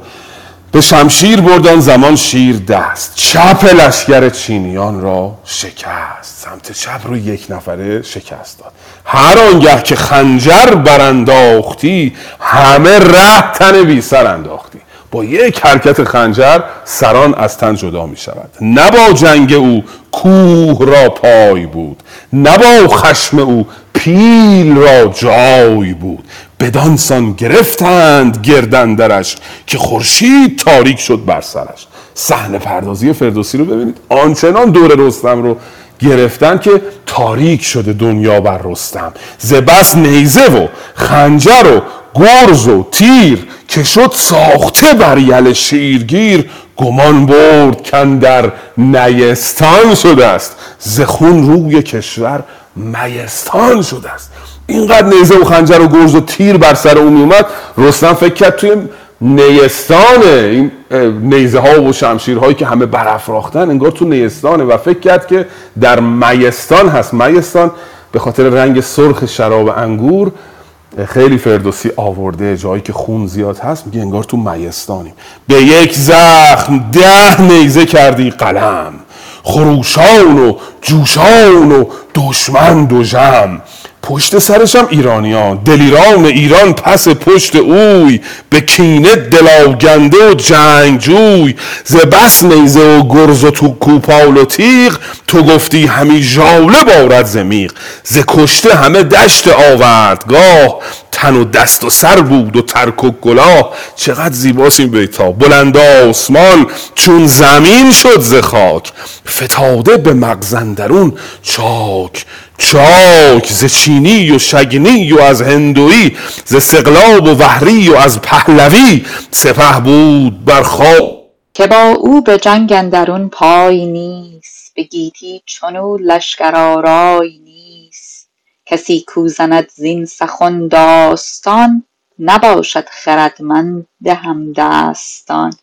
به شمشیر بردان زمان شیر دست. چپ لشکر چینیان را شکست. سمت چپ رو یک نفره شکست داد. هر آنگه که خنجر برانداختی همه ره تن بی سر انداختی. با یک حرکت خنجر سران از تن جدا می شود. نه با جنگ او کوه را پای بود. نه با خشم او پیل را جای بود. بدانسان گرفتند گردندرش که خورشید تاریک شد بر سرش. صحنه پردازی فردوسی رو ببینید. آنچنان دور رستم رو گرفتن که تاریک شده دنیا بر رستم. زبس نیزه و خنجر و گرز و تیر که شد ساخته بر یل شیرگیر گمان برد کن در نیستان شده است. زخون روی کشور میستان شده است. اینقدر نیزه و خنجر و گرز و تیر بر سر او میومد رستم فکر کرد توی نیستانه این نیزه ها و شمشیرهایی که همه برافراختن انگار تو نیستانه و فکر کرد که در میستان هست. میستان به خاطر رنگ سرخ شراب انگور خیلی فردوسی آورده جایی که خون زیاد هست میگه انگار تو میستانیم. به یک زخم ده نیزه کردی قلم خروشان و جوشان و دشمن دو جم پشت سرشم ایرانیان دلیران ایران پس پشت اوی به کینه دلاگنده و جنگجوی. ز بس نیزه و گرز و تو کوپال و تیغ تو گفتی همی ژاله بارد ز میغ. ز کشته همه دشت آوردگاه تن و دست و سر بود و ترک و کلاه چقدر زیباست این بیتا. بلند آسمان چون زمین شد ز خاک. فتاده به مغز اندرون چاک. چاک ز چینی و شگنی و از هندویی ز سقلاب و وهری و از پهلوی سپه بود بر که با او به جنگ اندرون پای نیست به گیتی چنو لشکر آرای نیست. کسی کو زند زین سخن داستان نباشد خردمند همدستان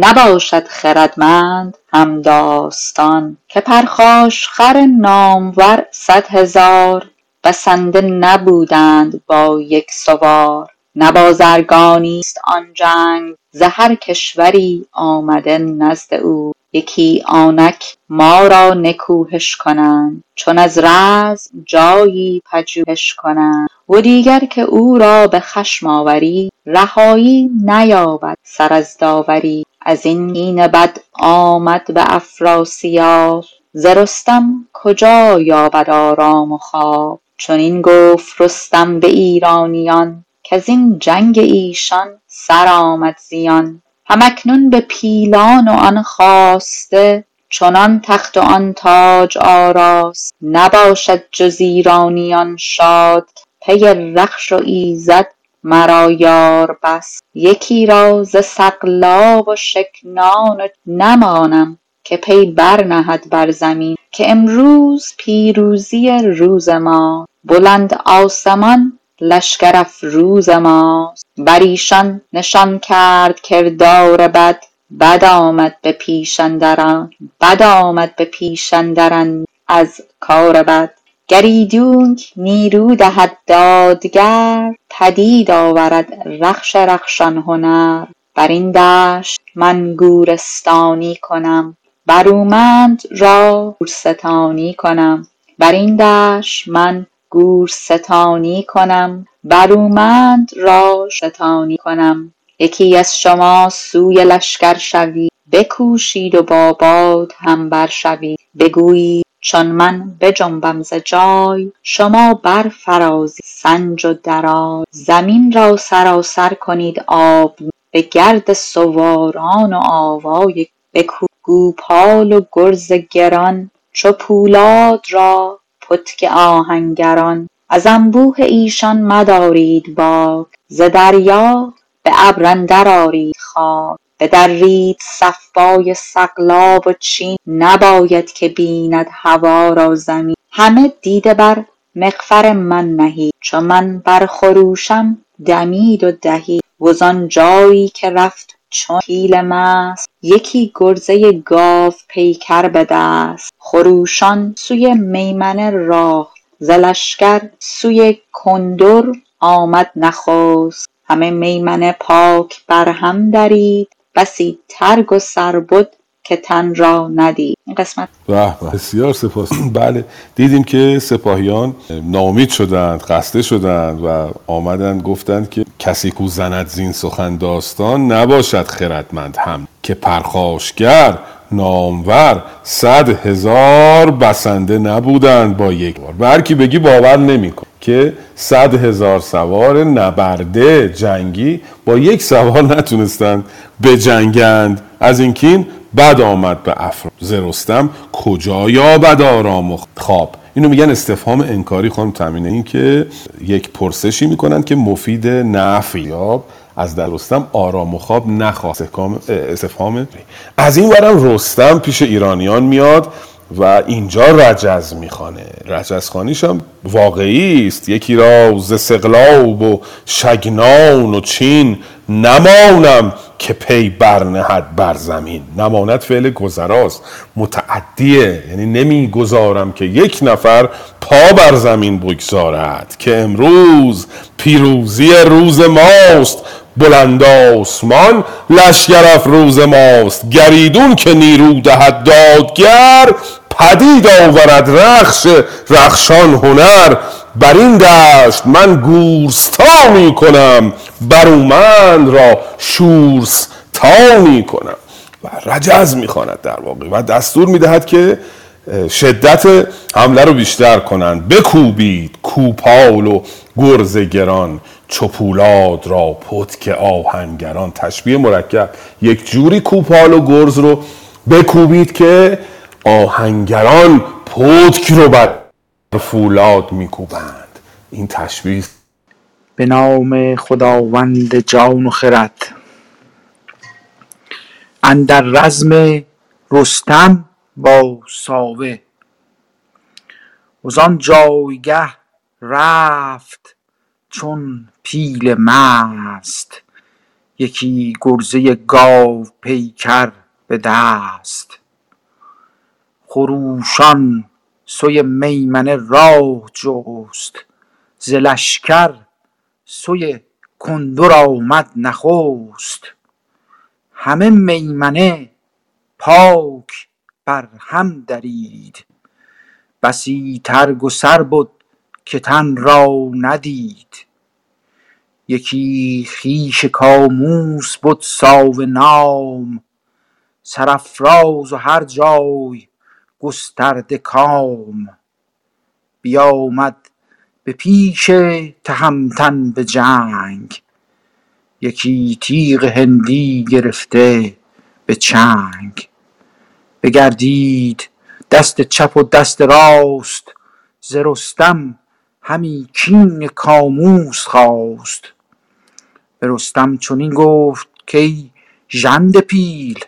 نباشد خردمند همداستان که پرخاشخر نامور صد هزار بسنده نبودند با یک سوار نه بازرگانیست آن جنگ ز هر کشوری آمده نزد او یکی آنک ما را نکوهش کنند چون از رزم جایی پژوهش کنند و دیگر که او را به خشم آوری رهایی نیابد سر از داوری از این کین بد آمد به افراسیاب. ز رستم کجا یابد آرام و خواب؟ چنین گفت رستم به ایرانیان کز این جنگ ایشان سر آمد زیان. هم اکنون به پیلان و آن خواسته چنان تخت و آن تاج آراسته نباشد جز ایرانیان شاد پی رخش و ایزد مرا یار بس. یکی را ز سقلاب و شکنان نمانم که پی برنهد بر زمین که امروز پیروزی روز ماست بلند آسمان لشکر افروز ماست. بر ایشان نشان کرد کردار بد. بد آمد به پیش اندران. بد آمد به پیش اندران. از کار بد. گر ایدونک نیرو دهد دادگر پدید آورد رخش رخشان هنر. بر این دشت من گورستانی کنم برومند را گورستانی کنم. بر این دشت من گورستانی کنم برومند را شستانی کنم. یکی از شما سوی لشکر شوید بکوشید و با باد هم بر شوید بگویید چون من بجنبم ز جای شما برفرازید سنج و درای. زمین را سراسر کنید آبنوش به گرد سواران و آوای بکوبید گوپال و گرز گران. چو پولاد را پتک آهنگران. از انبوه ایشان مدارید باک ز دریا به ابر اندر آرید خاک. بدرید صفای سقلاب و چین نباید که بیند هوا را زمین. همه دیده بر مغفر من نهید چو من برخروشم دمید و دهید وزان جایی که رفت چون پیل مست یکی گرزه گاو پیکر به دست. خروشان سوی میمنه راه ز لشکر سوی کندر آمد نخست. همه میمنه پاک برهم درید بسی ترگ و سربد که تن را ندید. این قسمت. به بسیار سپاس. بله دیدیم که سپاهیان ناامید شدند خسته شدند و آمدند گفتند که کسی کو زند زین سخن داستان نباشد خردمند هم که پرخاشگر نامور صد هزار بسنده نبودند با یک بار. به هر کی بگی باور نمیکن که صد هزار سوار نبرده جنگی با یک سوار نتونستند بجنگند. از این کین بد آمد به افرا ز رستم کجا یابد آرام و خواب؟ اینو میگن استفهام انکاری خانم تامینه این که یک پرسشی می‌کنن که مفید نفی یا از در رستم آرام و خواب نخواست. استفهام از این ورم رستم پیش ایرانیان میاد و اینجا رجز می‌خوانه. رجز خانیش هم واقعی است. یکی را ز سقلاب و شگنان و چین نمانم که پی برنهد بر زمین. نماند فعل گذراست. متعدیه. یعنی نمی‌گذارم که یک نفر پا بر زمین بگذارد که امروز پیروزی روز ماست. بلند آسمان لشگر افروز ماست. گریدون که نیرو دهد دادگر پدید آورد رخش رخشان هنر. بر این دشت من گورستانی کنم برومند را شورستانی کنم. و رجز می‌خواند در واقع و دستور می‌دهد که شدت حمله رو بیشتر کنند. بکوبید کوپال و گرز گران. چپولاد را پتک آهنگران تشبیه مرکب یک جوری کوپال و گرز رو بکوبید که آهنگران پتک رو بر فولاد میکوبند. این تشبیه به نام خداوند جان و خرد. اندر رزم رستم با ساوه. وزان جایگه رفت چون پیل مست یکی گرزه گاو پیکر به دست. خروشان سوی میمنه راه جست. ز لشکر سوی کندر آمد نخست. همه میمنه پاک بر هم درید. بسی ترگ و سر بد که تن را ندید. یکی خویش کاموس بد ساوه نام. سرافراز و هر جای گسترده کام. بیامد به پیش تهمتن به جنگ. یکی تیغ هندی گرفته به چنگ. بگردید دست چپ و دست راست ز رستم همی کین کاموس خواست. به رستم چنین گفت کای ژنده پیل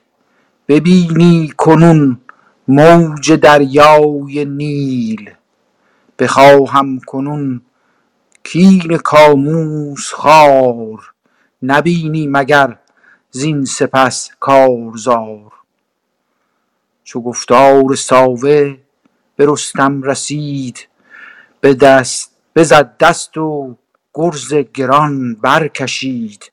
ببینی کنون موج دریای نیل. بخواهم کنون کین کاموس خوار نبینی مگر زین سپس کارزار. چو گفتار ساوه به رستم رسید بزد دست و گرز گران برکشید.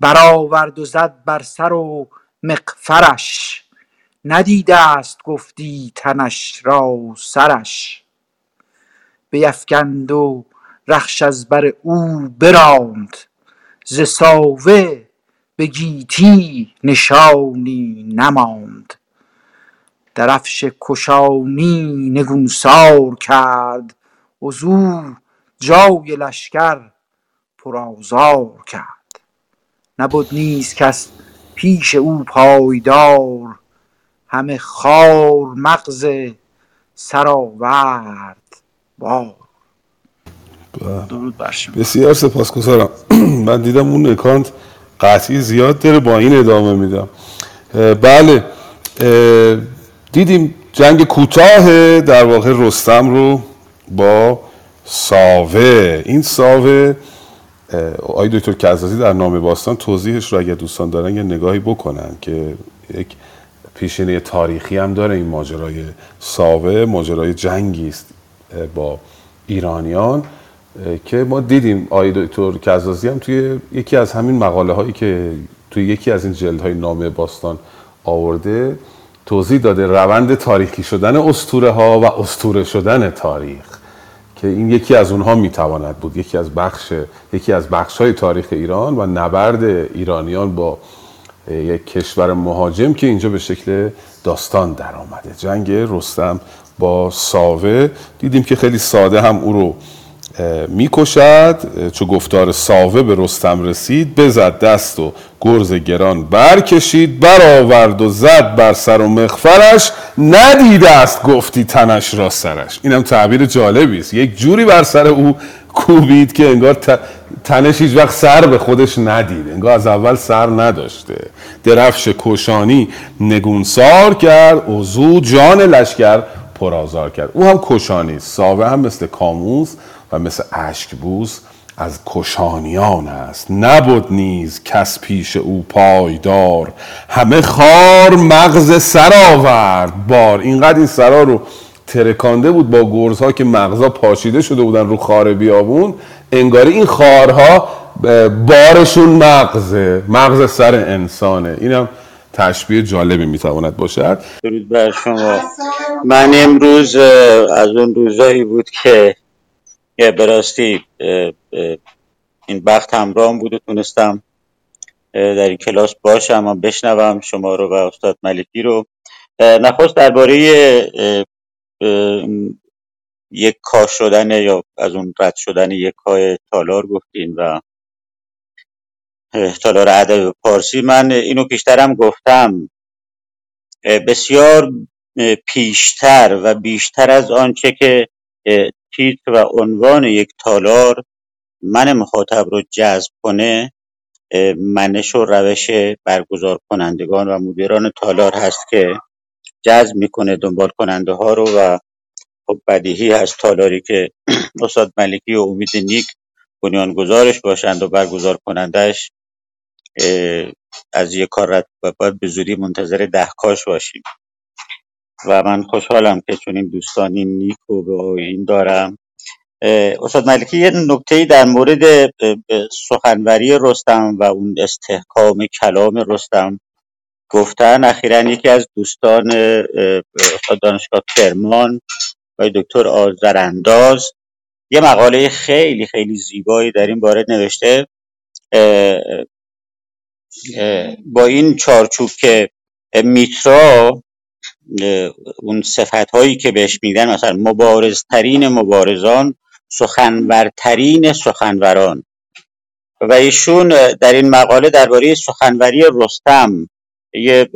برآورد و زد بر سر و مغفرش. ندیده ست گفتی تنش را سرش. بیفگند و رخش از بر او براند. ز ساوه به گیتی نشانی نماند. درفش کشانی نگونسار کرد. وزو جای لشکر پر آزار کرد. نبد نیز کس پیش او پایدار همه خوار مغز سرآورد بار. درود بسیار سپاسگزارم. من دیدم اون اکانت قطعی زیاد داره با این ادامه میدم. بله دیدیم جنگ کوتاه در واقع رستم رو با ساوه. این ساوه آقای دکتر کزازی در نام باستان توضیحش رو اگر دوستان دارن یه نگاهی بکنن که یک پیشینه تاریخی هم داره این ماجرای ساوه ماجرای جنگی است با ایرانیان که ما دیدیم آقای دکتر کزازی هم توی یکی از همین مقاله هایی که توی یکی از این جلد های نامه باستان آورده توضیح داده روند تاریخی شدن اسطوره ها و اسطوره شدن تاریخ. که این یکی از اونها می‌تواند بود. یکی از بخش یکی از بخش های تاریخ ایران و نبرد ایرانیان با یک کشور مهاجم که اینجا به شکل داستان در آمده جنگ رستم با ساوه. دیدیم که خیلی ساده هم او رو می‌کشد چو گفتار ساوه به رستم رسید بزد دست و گرز گران برکشید برآورد و زد بر سر و مغفرش. ندیده است گفتی تنش را سرش. اینم تعبیر جالبی است. یک جوری بر سر او کوبید که انگار تنش هیچ وقت سر به خودش ندید انگار از اول سر نداشته. درفش کشانی نگونسار کرد و زود جان لشکر پرآزار کرد. او هم کشانی. ساوه هم مثل کاموس و مثل اشکبوس از کشانیان است. نبود نیز کس پیش او پایدار. همه خار مغز سر آورد. بار اینقدر این سرا رو ترکانده بود با گرزها که مغزها پاشیده شده بودن رو خار بیابون. انگاری این خارها بارشون مغزه. مغز سر انسانه. اینم تشبیه جالبی می‌تواند باشد. درود بر شما. من امروز از اون روزایی بود که به راستی این بخت همراهم بود و تونستم در این کلاس باشم و بشنوم شما رو و استاد ملکی رو. نخست درباره یک کا شدن یا از اون رد شدن یک کای تالار گفتین و تالار ادب پارسی. من اینو پیشترم گفتم. بسیار پیشتر و بیشتر از آنچه که تیتر و عنوان یک تالار من مخاطب رو جذب کنه منش و روش برگزار کنندگان و مدیران تالار هست که جذب می‌کنه دنبال کننده ها رو و خب بدیهی هست تالاری که استاد ملکی و امید نیک بنیانگذارش باشند و برگزار کنندش از یک کار رد و باید به زودی منتظر دهکاش باشیم. و من خوشحالم که چون این دوستانی نیک و به این دارم. استاد ملکی یه نکته در مورد سخنوری رستم و اون استحکام کلام رستم گفتن. اخیرا یکی از دوستان دانشگاه کرمان و دکتر آذرانداز. یه مقاله خیلی خیلی زیبایی در این باره نوشته. با این چارچوب که میترا اون صفت هایی که بهش میدن مثلا مبارزترین مبارزان سخنورترین سخنوران. و ایشون در این مقاله درباره سخنوری رستم یه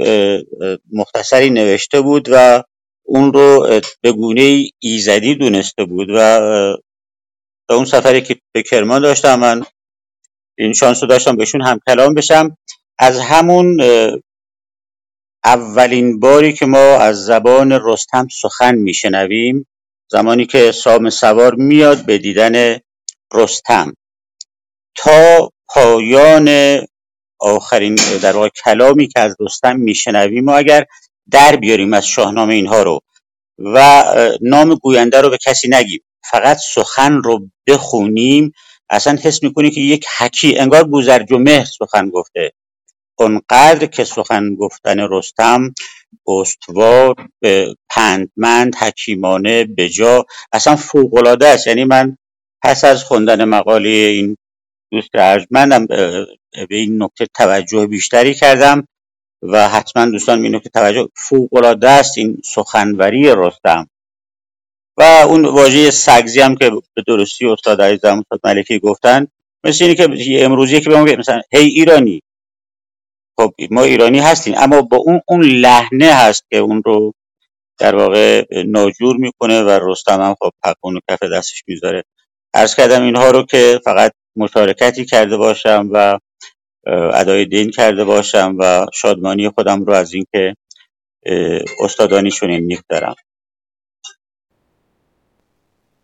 مختصری نوشته بود و اون رو به گونه ایزدی دونسته بود و به اون سفری که به کرمان داشتم من این شانس رو داشتم بهشون هم کلام بشم. از همون اولین باری که ما از زبان رستم سخن میشنویم زمانی که سام سوار میاد به دیدن رستم. تا پایان آخرین در واقع کلامی که از رستم میشنویم و اگر در بیاریم از شاهنامه اینها رو و نام گوینده رو به کسی نگیم فقط سخن رو بخونیم اصلا حس می‌کنی که یک حکی انگار بوزرجمه سخن گفته. اونقدر که سخن گفتن رستم استوار پندمند حکیمانه بجا اصلا فوقالعاده است. یعنی من پس از خوندن مقاله این دوست ارجمندم به این نکته توجه بیشتری کردم و حتما دوستان این نکته توجه فوقالعاده است این سخنوری رستم. و اون واژه سگزی هم که به درستی استاد عزیزم استاد ملکی گفتن مثل اینی که امروزی که به مثلا هی ایرانی خب ما ایرانی هستیم اما با اون اون لحنه هست که اون رو در واقع ناجور می‌کنه و رستم هم خب حقون کف دستش می‌ذاره. عرض کردم اینها رو که فقط مشارکتی کرده باشم و ادای دین کرده باشم و شادمانی خودم رو از اینکه استادانیشون این نیک دارم.